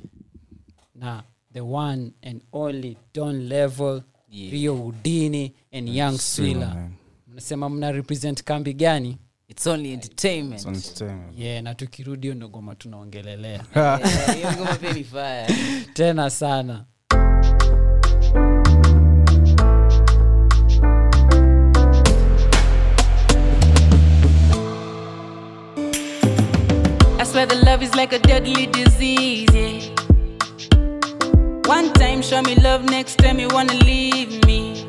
na the one and only don level Yeah. rio udini and young swila mnasema mna represent kambi gani It's only entertainment. It's entertainment. yeah na tukirudi hiyo ndo ngoma tunaongelelea Yeah, tena sana I swear the love is like a deadly disease, yeah. One time show me love, next time you wanna leave me.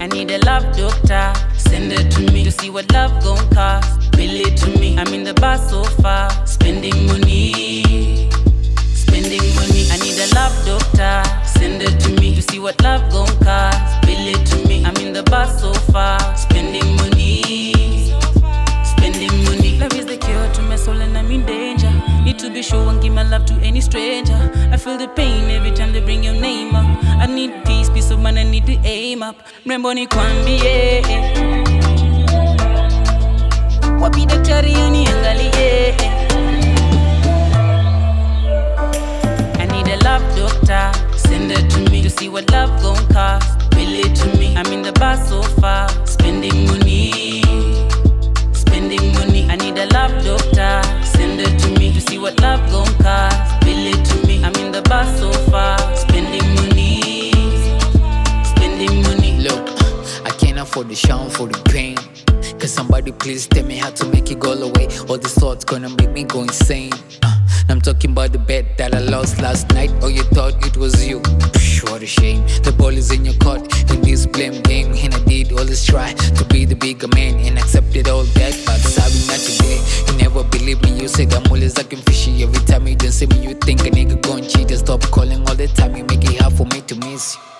I need a love doctor, send it to me to see what love gon' cost. Bill it to me. I'm in the bar so far, spending money, spending money. I need a love doctor, send it to me to see what love gon' cost. Bill it to me. I'm in the bar so far, spending money Sure and give my love to any stranger. I feel the pain every time they bring your name up. I need peace, peace of mind, I need to aim up. Mrembo ni kwambie wapi daktari aniangalie I need a love doctor, send it to me to see what love gon' cost. Bill it to me. I'm in the bar so far, spending money spending money. I need a love doctor. Send it to me see what love gon' cost. Bill it to me. I'm in the bar so far. Spending money. Spending money. Look, I can't afford the shine for the pain. Cause somebody please tell me how to make it go away. All these thoughts gonna make me go insane. Uh, I'm talking about the bet that I lost last night. Oh, you thought it was you? Psh, what a shame. The ball is in your court in this blame game. And I did all this try to be the bigger man and accepted all that. But sorry, not today. You never believe me. You said I'm always looking fishy. Every time you don't see me, you think a nigga gon' cheat. And stop calling all the time. You make it hard for me to miss you.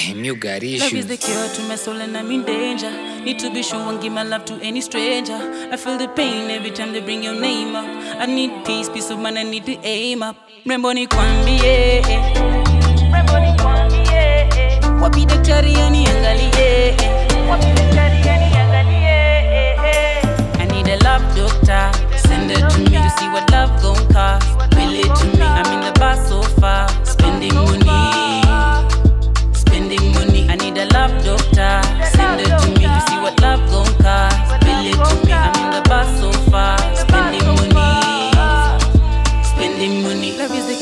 Damn, you got Love is the cure to my soul and I'm in danger. Need to be sure and give my love to any stranger. I feel the pain every time they bring your name up. I need peace, peace of mind, I need to aim up. Mrembo ni kwambie Mrembo ni kwambie Wapi daktari aniangalie Wapi daktari aniangalie I need a love doctor. Send it to me to see what love gon' cost. Bill it to me. I'm in the bar so far, spending money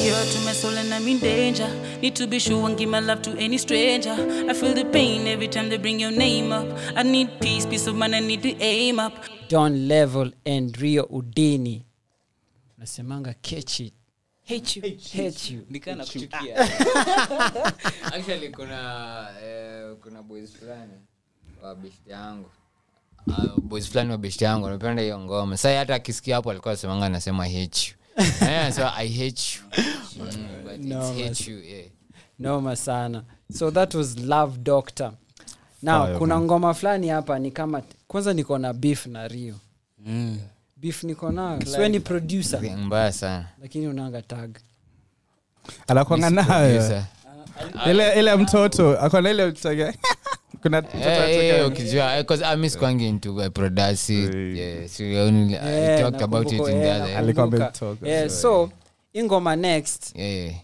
Love out to my soul and I'm in danger. Need to be sure and give my love to any stranger. I feel the pain every time they bring your name up. I need peace, peace of mind. I need to aim up. don level and rio udini nasemanga kechi Hate you. hate you Nikana kuchukia. actually kuna eh, kuna boys fulani wa bishti yangu uh, boys fulani wa bishti yangu anapenda hiyo ngoma sai hata akisikia hapo alikuwa asemanga anasema hate you Eh, anasema i hate you. Mm, but No, it's hate you yeah. noma sana. So that was love doctor. Now Fire, kuna man. ngoma fulani hapa ni kama kwanza niko na beef na rio. Mm. beef niko nayo. Siwe ni producer. mbaya sana. Lakini unanga tag. Anakwanga nayo. ile ile mtoto. Akona ile mtoto Eh, eh, eh, 'cause I miss kwangi into uh, production. Yeah, so we only- I talked about it nakumbuka, in the other- Alikuwa nakumbuka. ametalk, so ingoma next Yeah.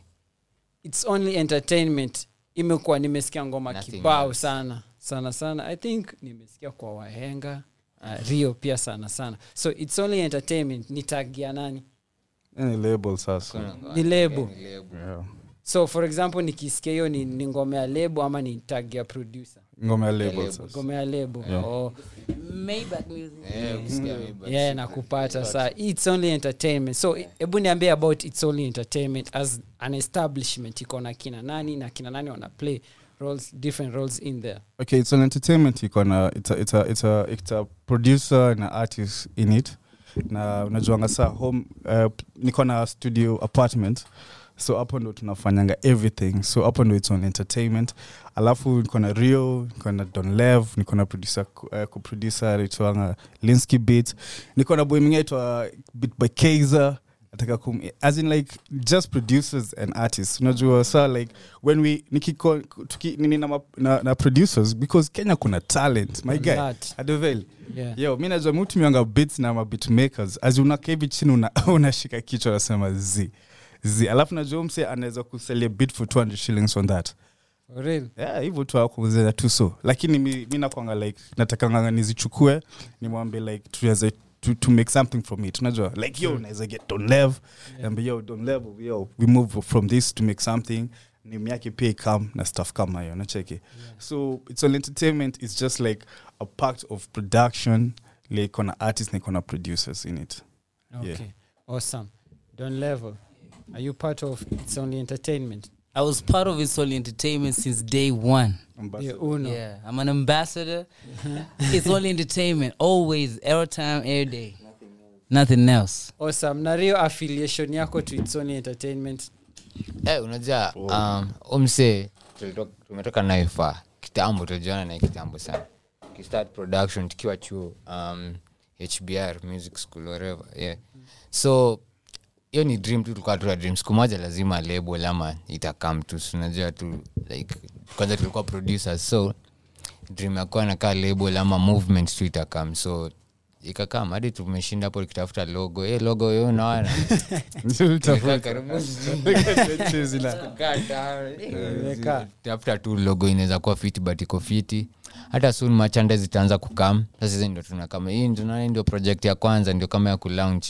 its only entertainment. Imekuwa nimesikia ngoma kibao sana sana sana. I think nimesikia kwa wahenga uh, rio pia sana sana. So its only entertainment. Ni tagia nani? Ni label sasa. Ni Ni label. Yeah. so for example nikisikia hiyo ni, ni ngoma ya lebo ama ni tag ya producer ngoma ya label label. sasa. Ngoma ya oh, Maybach music. Eh, maybe- yeah nakupata saa. its only entertainment. So hebu niambie about its only entertainment. As an establishment iko na kina nani na kina nani wana play roles different roles in there? Okay it's an entertainment iko na it's a, it's a, it's a, it's a producer na artist in it. Na unajuanga saa home uh, niko na studio apartment so hapo ndo tunafanyanga everything. So hapo ndo it's on entertainment. Alafu niko na rio niko na donlev niko na uh, kuproducer linski beat. Niko na boy aitwa bit by kaiser nataka kum as in like just producers and artists. Unajua sa like when we nikiko tuki nini na, na, na producers because kenya kuna talent. My guy adovel Yeah. yo mi najua mutumianga bits na mabit makers. As unaka hivi chini una- unashika kichwa nasema z z alafu najua mse anaweza kuselia bit for 200 shillings on that. Hivyo tu akuzea tu so. Lakini mi, mi nakwanga like natakanga nizichukue nimwambe like tuweze to, to make something from it. Unajua like yo naweza get don lev ambe yo don lev yo we move from this to make something. Name yake pia ikam na stuff kama hiyo nacheki so it's all entertainment is just like a part of production. Like kona artist na kona producers in it. Okay. Yeah. Awesome. Don Level, are you part of It's Only Entertainment? I was part of It's Only Entertainment since day one. Yeah, Uno. Yeah, I'm an ambassador. it's Only Entertainment, always, every time, every day. Nothing else. Awesome. Na real affiliation yako to It's Only Entertainment. Hey, unajua um, umse tumetoka nayo fa kitambo tulijuana naye kitambo sana kistart production tukiwa chuo um, hbr music school whatever yeah. so hiyo ni dream tu tulikuwa tua dream. Siku moja lazima label ama itakam tu. Unajua tu like kwanza tulikuwa producers so dream yakuwa nakaa label ama movement tu itakam. So ikakam hadi tumeshinda hapo tukitafuta logo. E logo yo unaona? Tafuta tu logo inaweza kuwa fiti but iko fiti hata soon machande zitaanza kukam sasa hizi ndio tunakama hii tunaona ndio project ya kwanza ndio kama ya kulaunch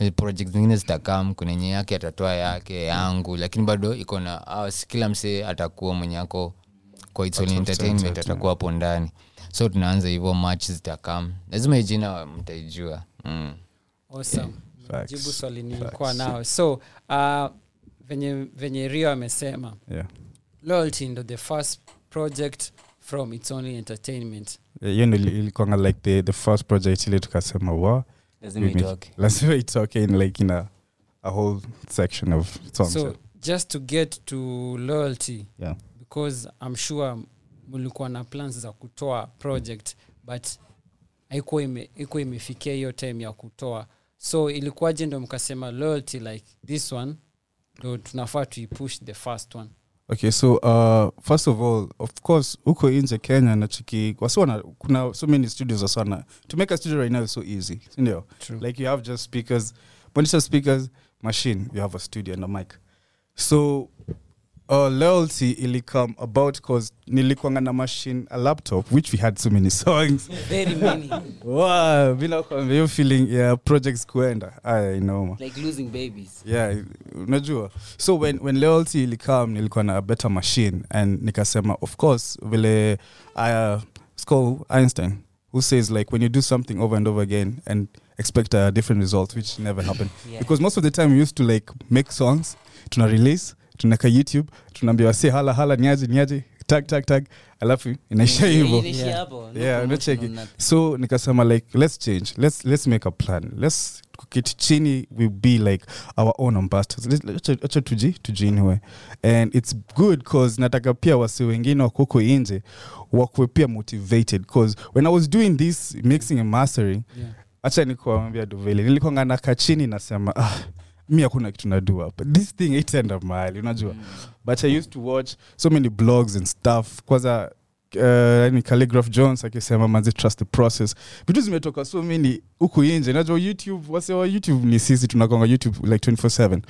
yeah. project zingine zitakam kuna yenye yake atatoa yake yangu lakini bado iko na uh, kila msee atakuwa mwenye ako kwa It's entertainment atakuwa hapo ndani so tunaanza hivyo match zitakam lazima ijina mtaijua mm. Awesome. yeah. Jibu swali nilikuwa nao. So, uh, venye, venye Rio amesema, yeah. Loyalty ndo the first project from It's Only Entertainment. Hiyo ndo ili- like the, the first project ile tukasema wa Lazima itoke. in like in a, a whole section of songs So, just to get to Loyalty, yeah. because I'm sure mlikuwa na plans za kutoa project but haikuwa ime, imefikia hiyo time ya kutoa so ilikuwaje ndo mkasema loyalty like this one ndo tunafaa tuipush the first one okay so uh, first of all of course huko nje kenya nachiki wasiwana kuna so many studios wasana to make a studio right now is so easy sindio like you have just speakers monitor speakers machine you have a studio and a mic. So uh, loyalty ili come about cause nilikwanga na machine a laptop which we had so many songs Very many. wow, bila kuambia hiyo feeling ya projects kuenda aya inauma like losing babies. yeah unajua so when, when loyalty ilikam nilikuwa na a better machine and nikasema of course vile uh, school einstein who says like when you do something over and over again and expect a different result which never happened Yeah. because most of the time we used to like make songs to release tunaka youtube tunaambia wasi hala hala niaje niaje tag tag tag. Alafu inaisha hivyo Yeah. yeah unacheki so nikasema like let's change. Let's let's make a plan. Let's kuketi chini will be like our own ambassadors. Acha tuji tujiinue and it's good cause nataka pia wasi wengine wakuko nje wakuwe pia motivated cause when i was doing this mixing and mastering yeah. hacha nikuambia duveli nilikwanga naka chini nasema ah, mi hakuna kitu nadu hapa. This thing itaenda mahali unajua. But i used to watch so many blogs and stuff. Kwanza uh, calligraph jones akisema manzi trust the process. Vitu zimetoka so many huku inje najua youtube wasewa youtube ni sisi tunakonga youtube like 24/7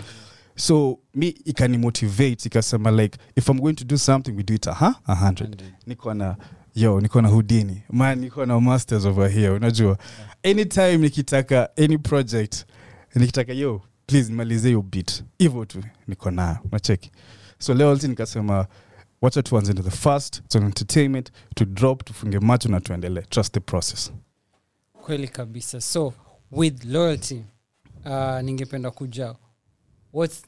so mi ikanimotivate ikasema like if i'm going to do something we do it aha 100 niko na yo niko na hudini ma niko na masters over here unajua. Anytime nikitaka any project nikitaka yo please nimalize hiyo bit hivyo tu niko nayo. Nacheki so leo ti nikasema wacha tuanze the first it's entertainment to drop tufunge macho na tuendelee. Trust the process. Kweli kabisa. So with loyalty uh, ningependa kuja what's,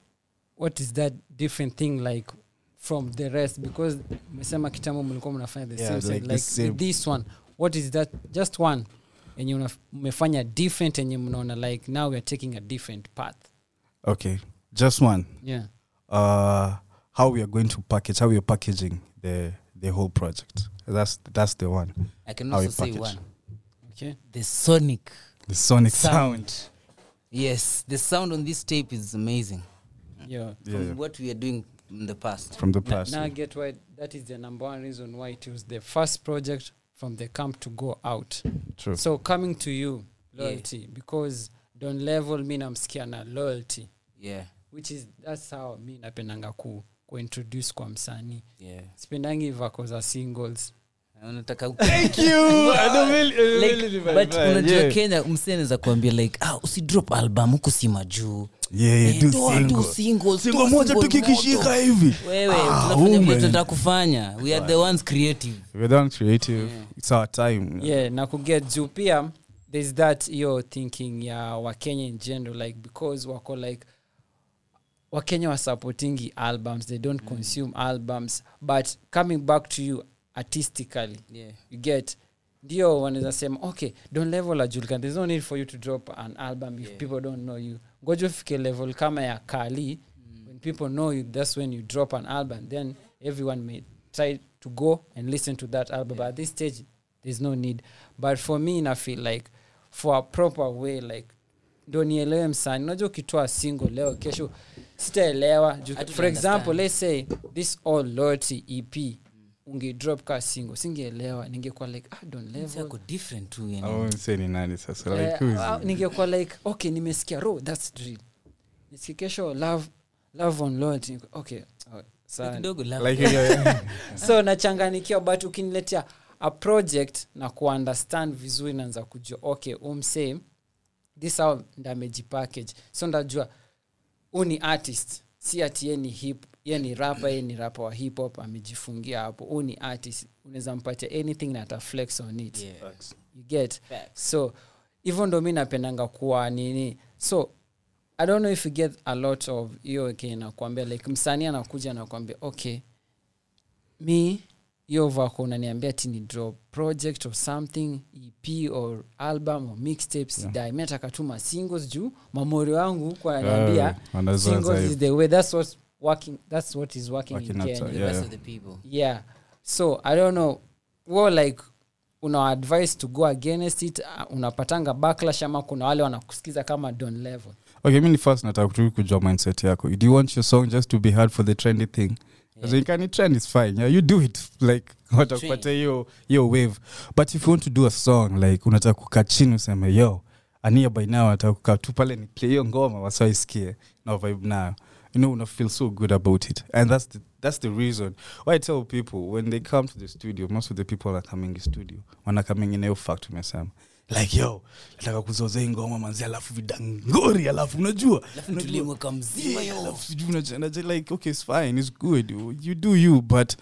what is that different thing like from the rest? Because mesema kitambo mlikuwa mnafanya the Yeah, same like like, the same. this one what is that? Just one enye unaf- mmefanya different enye mnaona like now weare taking a different path. Okay just one. Yeah. Uh, how we are going to package how we are packaging the the whole project. That's that's the one. I can also we say package. one. okay. The sonic. The sonic sound. sound. Yes the sound on this tape is amazing. Yeah. From Yeah, yeah. what we are doing in the past. From the Na- past. now I get why that is the number one reason why it was the first project from the camp to go out. True. so coming to you loyalty because don level mi namsikia na loyalty. Yeah. Which is that's how mi napendanga ku kuintroduce kwa msanii. Yeah. Sipendangi vako za singles. Unataka Thank you. I don't really- I like, really but like that. unajua kenya msi anaweza kuambia like ah, usidrop album huku si majuu Eh, moja tukikishika hivi. Wewe Ah, kufanya. We are the ones creative. We're done creative. It's our time. Yeah na kuget juu pia there's that hiyo thinking ya wakenya in general like because wako like wakenya wasupportingi albums. They don't mm. consume albums. But coming back to you artistically yeah. you get ndio wanaweza sema okay don't level ajulikana there's no need for you to drop an album if Yeah. people don't know you ngoja ufike level kama ya kali when people know you that's when you drop an album then everyone may try to go and listen to that album. But at this stage there's no need. But for me na feel like for a proper way like ndo nielewe msani unajua ukitoa single leo kesho sitaelewa. For example let's say this all loyalty ep ungedrop ka singo singeelewa ningekuwa like ah, don't level different tu yani. I won't say ni nani sasa like who is ah, it? ningekuwa like okay nimesikia ro thats real nisikia kesho love love on loyalty Niko, okay oh, sawa. kidogo love. like yeah, yeah. so nachanganikiwa but ukiniletea a project na kuandestand vizuri naanza kujua okay umse this how ndamejipackage so ndajua huu ni artist si ati ye ni hip ye ni rapa ye ni rapa wa hip hop amejifungia hapo. Huu ni artist unaweza mpatia anything na ata flex on it. Yeah. you get? Facts. so hivyo ndo mi napendanga kuwa nini. So i don't know if you get a lot of hiyo okay, nakwambia like msanii anakuja nakwambia okay mi hiyo vako unaniambia ti ni drop project or something ep or album or mixtape sidai mi nataka tu masingles juu mamori wangu huku ananiambia uh, singles is the way that's what working that's what is working, Working in Kenya. The Yeah. rest of the people. Yeah. So i don't know Well, like una advice to go against it uh, unapatanga backlash ama kuna wale wanakusikiza kama don level? Okay mi first nataka tu kujua mindset yako. Do you want your song just to be hard for the trendy thing yeah. you can trend? Is fine. Yeah, you do it like watakupata hiyo hiyo wave. But if you want to do a song like unataka kukaa chini useme yo ania by now nataka kukaa tu pale ni play hiyo ngoma wasaisikie na vibe nayo. You know una feel so good about it. And that's the, that's the reason. Why i tell people when they come to the studio most of the people are coming in studio. Wana coming in hiyo fact umesema like yo nataka kuzoza hii ngoma manzi alafu vidangori alafu unajua? Like okay it's fine it's good you do you but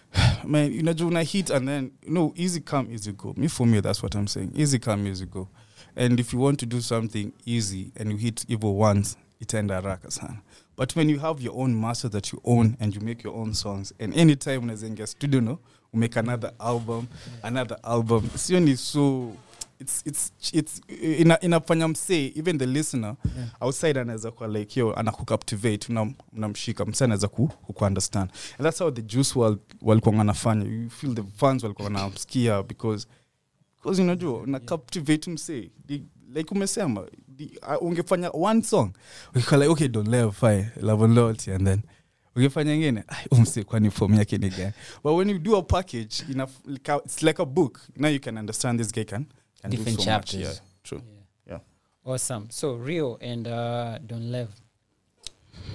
man unajua una hit and then no easy come easy go. Me for me that's what i'm saying. Easy come easy go. And if you want to do something easy and you hit evil once itaenda haraka sana. But when you have your own master that you own and you make your own songs and anytime unaweza ingia studio no you make another album another album. Sio ni so it's it's it's ina, inafanya msee even the listener yeah. outside anaweza kuwa like yo anakukaptivate unam- unamshika msee anaweza ku, kuunderstand and that's how the juice wal- walikuwa wanafanya. You feel the fans walikuwa wanamsikia because because unajua una captivate msee. Like umesema uh, ungefanya one song like okay don't love fine love and loyalty and then ukifanya ingine "Ai, kwani form yake ni gani? But when you do a package enough it's like a book. Now you can understand this guy can, can do Different so chapters. much yeah. True awesome. So rio and uh, don lev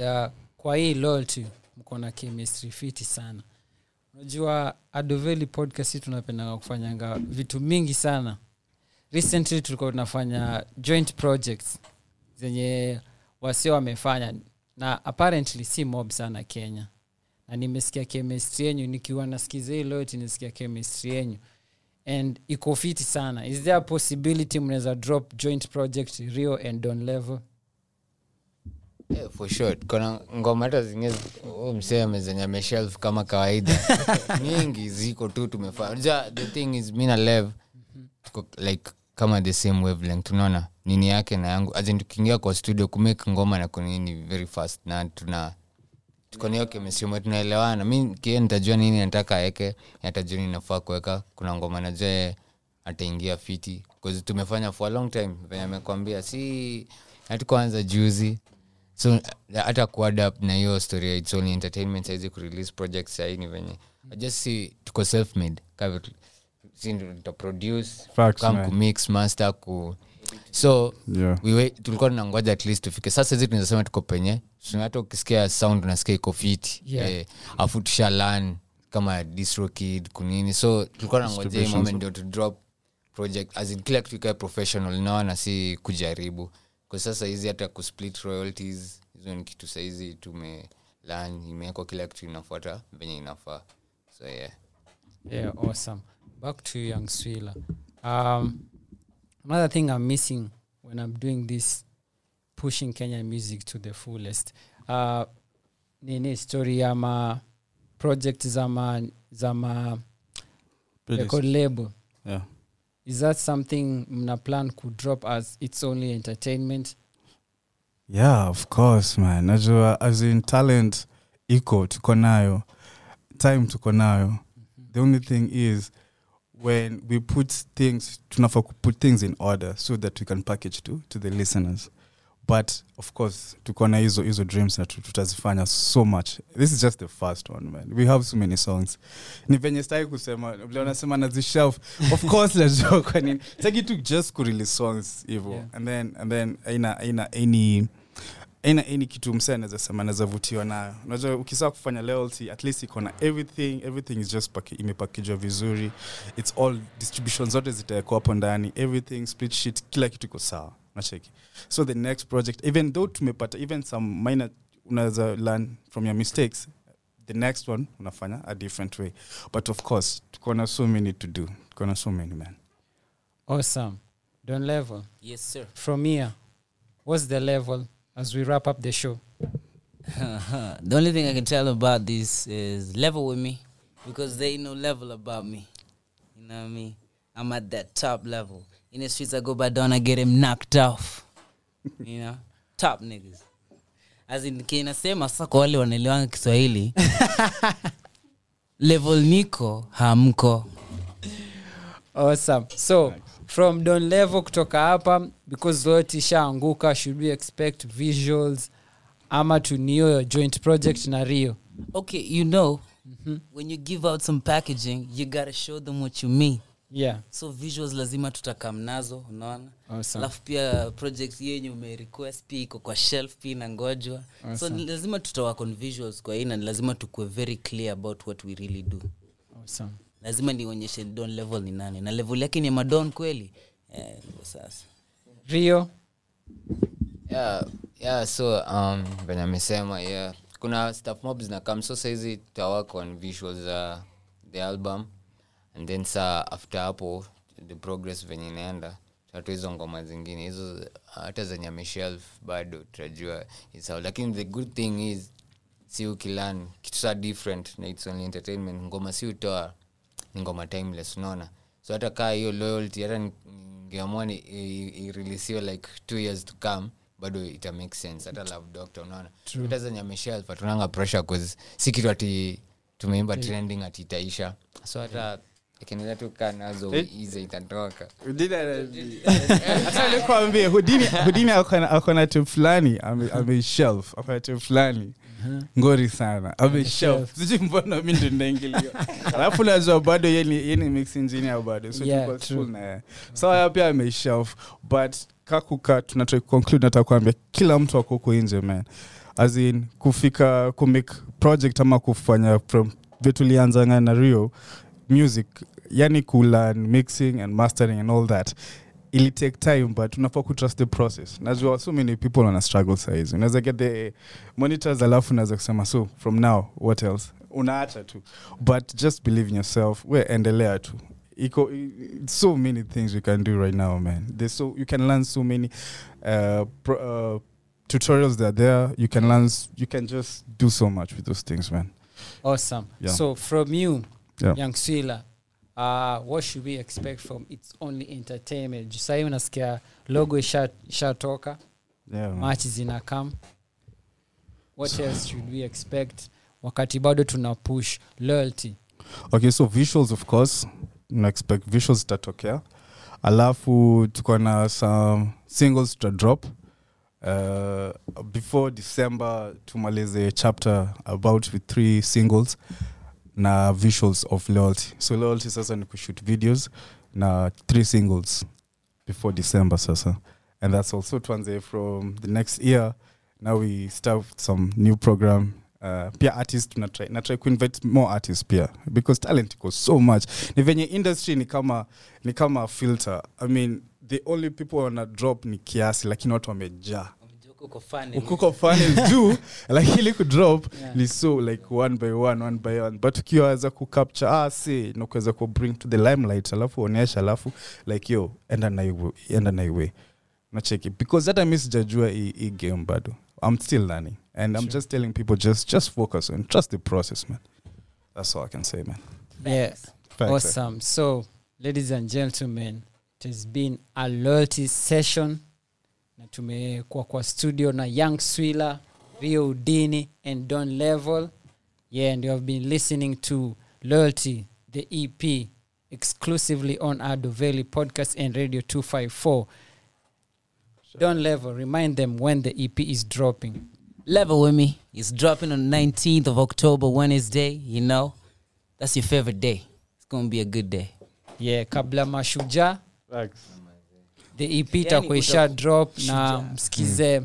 uh, kwa hii loyalty mko na chemistry fiti sana. Unajua adoveli podcast tunapendanga kufanyanga vitu mingi sana. Recently tulikuwa tunafanya joint projects zenye wasio wamefanya. Na apparently si mob sana kenya. Na nimesikia chemistry yenyu nikiwa nasikiza hii loyalty nisikia chemistry yenyu and iko fiti sana. Is there a possibility mnaweza drop joint project rio and don level? Yeah, for sure. Kuna ngoma hata zingine msee zenye ameshelf kama kawaida. Nyingi ziko tu tumefanya the thing is mi na lev tuko like kama the same wavelength unaona? Nini yake na yangu. Azin tukiingia kwa studio kumake ngoma na kunini very fast na tuna tuko niyo kemesimo tunaelewana. Mi kie nitajua nini nataka aeke atajua nini nafaa kuweka. Kuna ngoma najua ataingia fiti. 'Cause tumefanya for a long time. Venye amekwambia si hatukuanza juzi. So hata kuadap na hiyo story its only entertainment saizi kurelease project saini venye. Just see tuko self made tutaproduce Facts, kam kumix master ku so Yeah. we tulikuwa tunangoja at least tufike sasa hizi tunazasema tuko penye hata ukisikia sound unasikia iko fiti Yeah. eh, afu tusha learn kama distrokid kunini so tulikuwa nangoja hii moment ndio to drop project as in kila kitu ikae professional naona si kujaribu kwa sasa hizi hata kusplit royalties hizo ni kitu sahizi tume lan imewekwa kila kitu inafuata venye inafaa so yeah Yeah, awesome. Back to young Swila. Um, another thing I'm missing when I'm doing this, pushing Kenya music to the fullest. Uh, nini story ya ma project za ma za ma record label. Yeah. Is that something mna plan could drop as it's only entertainment? yeah of course man najua as in talent iko tuko nayo time tuko nayo the only thing is when we put things tunafaa put things in order so that we can package to, to the listeners. But of course tuko na hizo hizo dreams na tutazifanya so much. This is just the first one man. We have so many songs. Ni venye stai kusema vile unasema nazishelf of course najua kwa nini. Tu just kurelease songs hivo Yeah. and then and then aina aina any aina ini kitu msee anaweza sema anaweza vutiwa nayo. Unajua ukisaa kufanya loyalty at least iko na everything everything is just imepakijwa vizuri. Its all distribution zote zitawekwa hapo ndani everything split sheet kila kitu iko sawa. Nacheki so the next project even though tumepata even some minor unaweza learn from your mistakes the next one unafanya a different way. But of course tukona so many to do. Tukona so many man. Awesome. Don level. Yes, sir. From here, what's the level as we wrap up the show? the only thing I can tell about this is level with me because they know level about me. You know what I mean? I'm at that top level. In the streets, I go by down, I get him knocked off. You know? Top niggas. As in, kinasema sasa kwa wale wanaelewanga Kiswahili. level niko hamko. awesome so from don level kutoka hapa because zote ishaanguka should we expect visuals ama tunio your joint project na rio? Okay, you know, when you give out some packaging, you gotta show them what you mean. yeah. So visuals lazima tutakam nazo unaona? Awesome. alafu pia project yenye umerequest pia iko kwa shelf pia inangojwa. So Awesome. so lazima tutawakon visuals kwa hii na lazima tukuwe very clear about what we really do. Awesome lazima nionyeshe don level ni nani. Na level yake ni madon kweli. Eh, sasa. Rio? Yeah, yeah so um, venye amesema yeah. Kuna stuff mob zinakam so saizi tutawak on visuals za the album. And then saa after hapo the progress venye inaenda tatu hizo ngoma zingine. Hizo hata zenye ameshelf bado tutajua is lakini the good thing is si ukilan kitu saa different na its only entertainment. Ngoma si utoa ni ngoma timeless unaona? So hata kaa hiyo loyalty hata ni- ningeamua ni- i- like two years to come bado ita make sense hata love doctor unaona? Hata zenye ameshelf tunanga pressure cause si kitu ati tumeimba trending ati itaisha. So hata ikiendelea tu kaa nazo ize itatoka. Hata nikuambie hudini hudini akona akona fulani ame- ameshelf akona tip fulani ngori sana. Ameshelf sijui mbona mi ndo naingilia alafu najua bado mix engineer bado so Yeah, haya pia ameshelf but kakuka nataka kuambia kila mtu ako huko nje man. As in kufika kumake project ama kufanya from vitulianzanga na rio music yani kulearn mixing and mastering and all that ili take time but unafaa kutrust the process. Najua so many people wana struggle saizi unaweza get the monitors alafu unaweza kusema so from now what else? Unaacha tu. But just believe in yourself. We endelea tu. Iko so many things you can do right now man. There's so you can learn so many uh, pro, uh, tutorials that are there. You can learn you can just do so much with those things man. Awesome. Yeah. so from you Yeah. young swila uh, what should we expect from its only entertainment? Sahii unasikia logo isha- ishatoka? Yeah, machi zinakam what else should we expect? Wakati bado tuna push loyalty. Okay so visuals of course na expect visuals zitatokea. Alafu tuko na some singles tuta drop. Uh, before december tumalize chapter about with three singles na visuals of loyalty. So loyalty sasa ni kushoot videos na three singles before december sasa. And that's also tuanze from the next year. Now we start some new program. Uh, pia artist natry natry kuinvite more artists pia. Because talent iko so much. Ni venye industry ni kama ni kama filter. I mean the only people wana drop ni kiasi lakini watu wamejaa ukuko funnel juu lakini kudrop Yeah. ni so like one by one one by one but ukiwaweza kucapture ah, si nakuweza kubring to the limelight alafu onyesha alafu like yo enda naiwe enda na nacheki because hata mi sijajua hii game bado i'm still learning and i'm just telling people just just focus and trust the process man that's all i can say man Yeah. Facts, eh? Awesome. So, ladies and gentlemen, it has been a loyalty session. Na tumekuwa kwa studio na Young Swila, Rio Udini, and Don Level. Yeah, and you have been listening to Loyalty, the EP, exclusively on Ado Valley Podcast and Radio 254. Don Level, remind them when the EP is dropping. Level with me. It's dropping on 19th of October, Wednesday. You know, that's your favorite day. It's gonna be a good day. Yeah, kabla mashuja the ep Yani drop na msikize.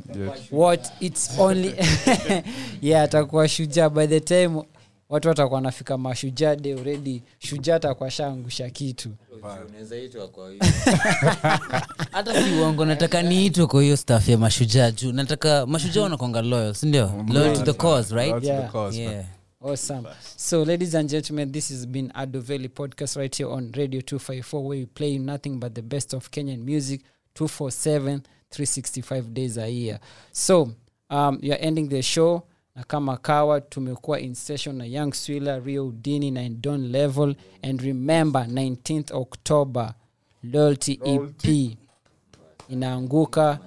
What its only yeah atakuwa shujaa. By the time watu watakuwa nafika mashujaa de already shujaa atakuwa shaangusha kitu. Hata si uongo nataka niitwe kwa hiyo staff ya mashujaa. Juu nataka mashujaa wanakwanga loyal sindio loyal to the cause right? Yeah. yeah awesome. So ladies and gentlemen this has been adoveli podcast right here on radio 254 where we play nothing but the best of kenyan music 247 365 days a year. So um, you're ending the show. Na kama kawa tumekuwa in session na young swiller rio udini na don level. And remember 19th october loyalty ep inaanguka.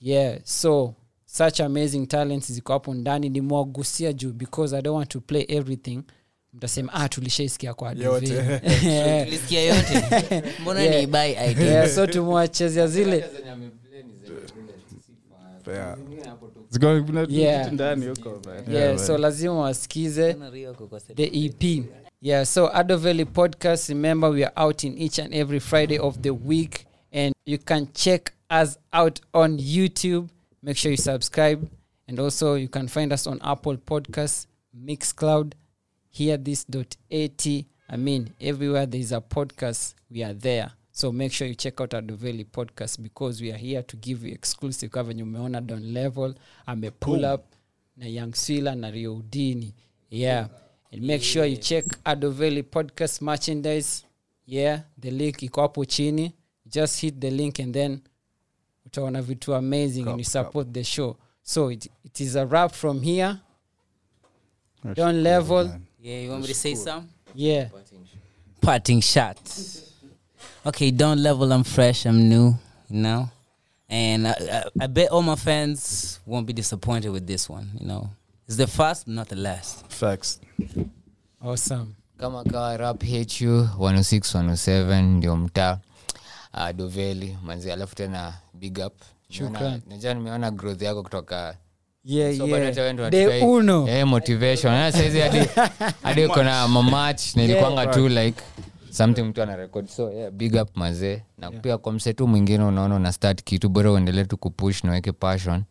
Yeah so such amazing talents ziko hapo ndani nimewagusia juu because i don't want to play everything mtasema ah tulishaisikia kwa Yote. Adoveli." Yeah. tulisikia yote mbona ni buy idea so tumewachezea zile Yeah. Yeah. man. yeah, so lazima wasikize the ep yeah so adoveli podcast remember we are out in each and every friday of the week and you can check us out on youtube make sure you subscribe. And also you can find us on apple podcasts mixcloud hear this.at i mean everywhere there is a podcast we are there. So make sure you check out adoveli podcast because we are here to give you exclusive ka venye umeona don level ame pull up na young swila na riodini yeah. And make sure you check adoveli podcast merchandise. Yeah the link iko hapo chini. Just hit the link and then utaona vitu amazing and you support the show so it, it is a wrap from here don level yeah you want me to say some? yeah parting shots. Okay, don't level. I'm fresh. I'm new. You know, and I, I, I bet all my fans won't be disappointed with this one. You know, it's the first, not the last. Facts. awesome kama kawa rap hu 106 107 ndio mtaa uh, doveli manzi alafu tena big up. Najua nimeona growth yako kutoka yeah So yeah. Eh, motivation. Saizi hadi hadi mamach nilikwanga tu like something mtu anarekod so yeah, big up mazee na pia kwa msetu mwingine unaona una start kitu bora uendelee tu kupush naweke passion.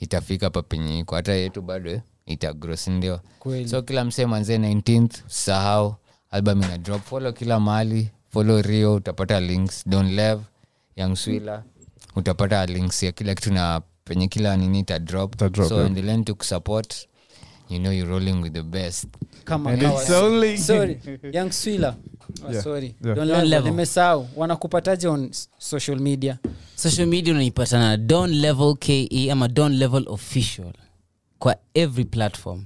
Itafika penye iko. Hata yetu bado itagro sindio so kila msee manzee 19th usahau album ina drop. Follow kila mahali follow rio utapata links don lev young swila utapata links ya kila kitu na penye kila nini ita drop, so yeah. endelen tu kusupport you know you're rolling with the best kama And it's only- sorry young swila oh, Yeah. sorry Yeah. Don't Don't level. level. nimesahau wanakupataje on social media social media unaipata na don level ke ama don level official kwa every platform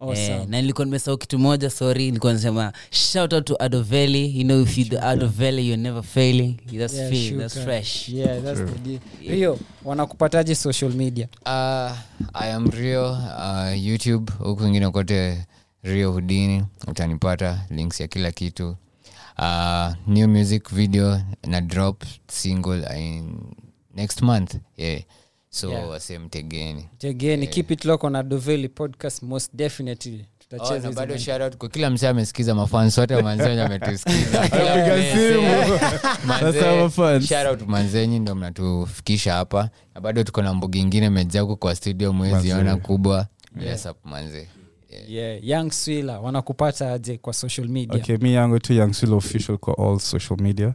Awesome. Eh, na nilikuwa nimesahau kitu moja sorry nilikuwa nasema shout out to adoveli you know if you the adoveli you're never failing. That's Yeah, feel that's fresh. Yeah that's the deal. Rio wanakupataje social media? Uh, i am rio uh, youtube huku ingine kote rio hudini utanipata links ya kila kitu. Uh, new music video na drop single in next month. Yeah so Yeah. wase mtegeni yeah. keep it local na doveli podcast most definitely Oh, tutacheza bado ngoma. kwa kila msee amesikiza mafans wote manzenyi ametusikiza Kila Piga msee, simu. manze, That's our fans. shout out manzenyi ndo mnatufikisha hapa na bado tuko na mbugi ingine mejaa huko kwa studio mwezi Manze. ona kubwa yes up manze yeah. young swila wanakupata aje kwa social media okay mi yangu tu youngswila official kwa all social media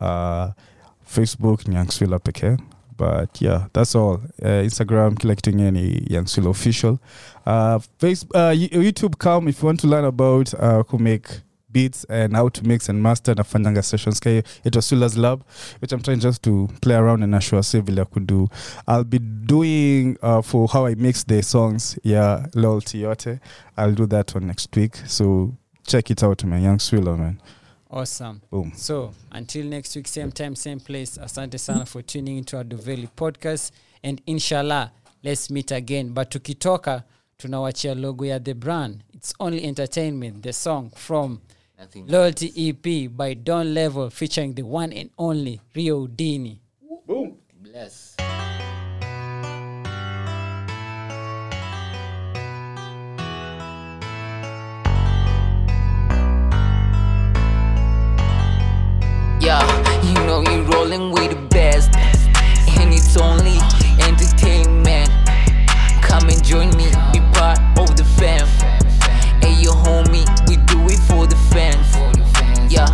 uh, facebook ni youngswila pekee but yeah that's all. Uh, instagram kila kitu ingine official. Uh, face, uh, youtube come. If you want to learn about uh, who make beats and how to mix and master the nafanyanga sessions ka it was sulas lab which i'm trying just to play around and assure say could do. I'll be doing uh, for how i mix the songs. Yeah loyalty yote i'll do that one next week. So check it out man. Young swiller man awesome. Boom. So until next week same time same place. Asante sana for tuning into our doveli podcast. And inshallah let's meet again. But tukitoka tunawachia logo ya the brand. It's only entertainment. The song from Nothing. loyalty ep by don level featuring the one and only rio dini. Boom. Bless. Rolling with the best, and it's only entertainment. Come and join me, be part of the fam. Hey, yo, homie, we do it for the fans. Yeah,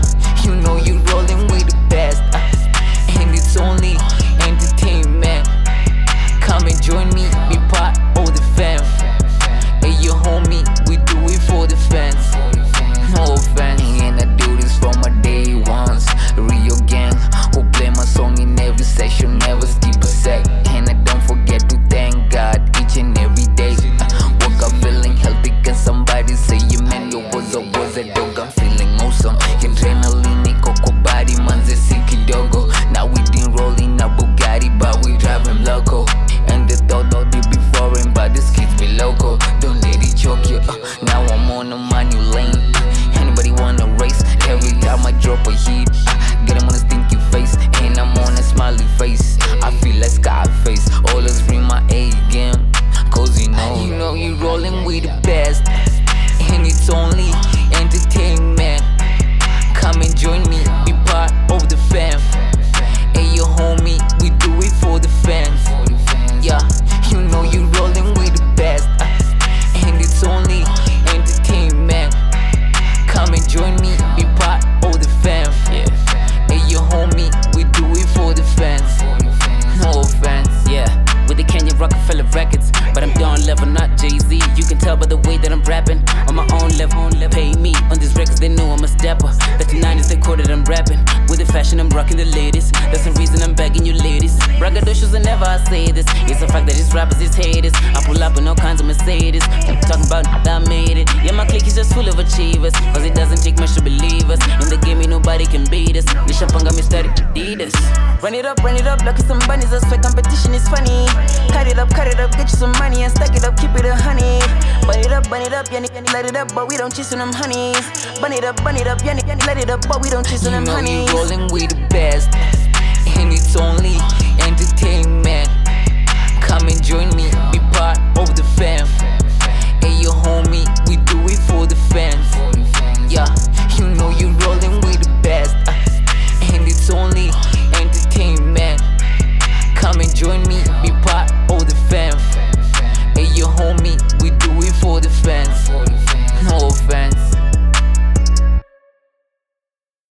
you know you're rolling with the best, and it's only entertainment. Come and join me, be part every session, never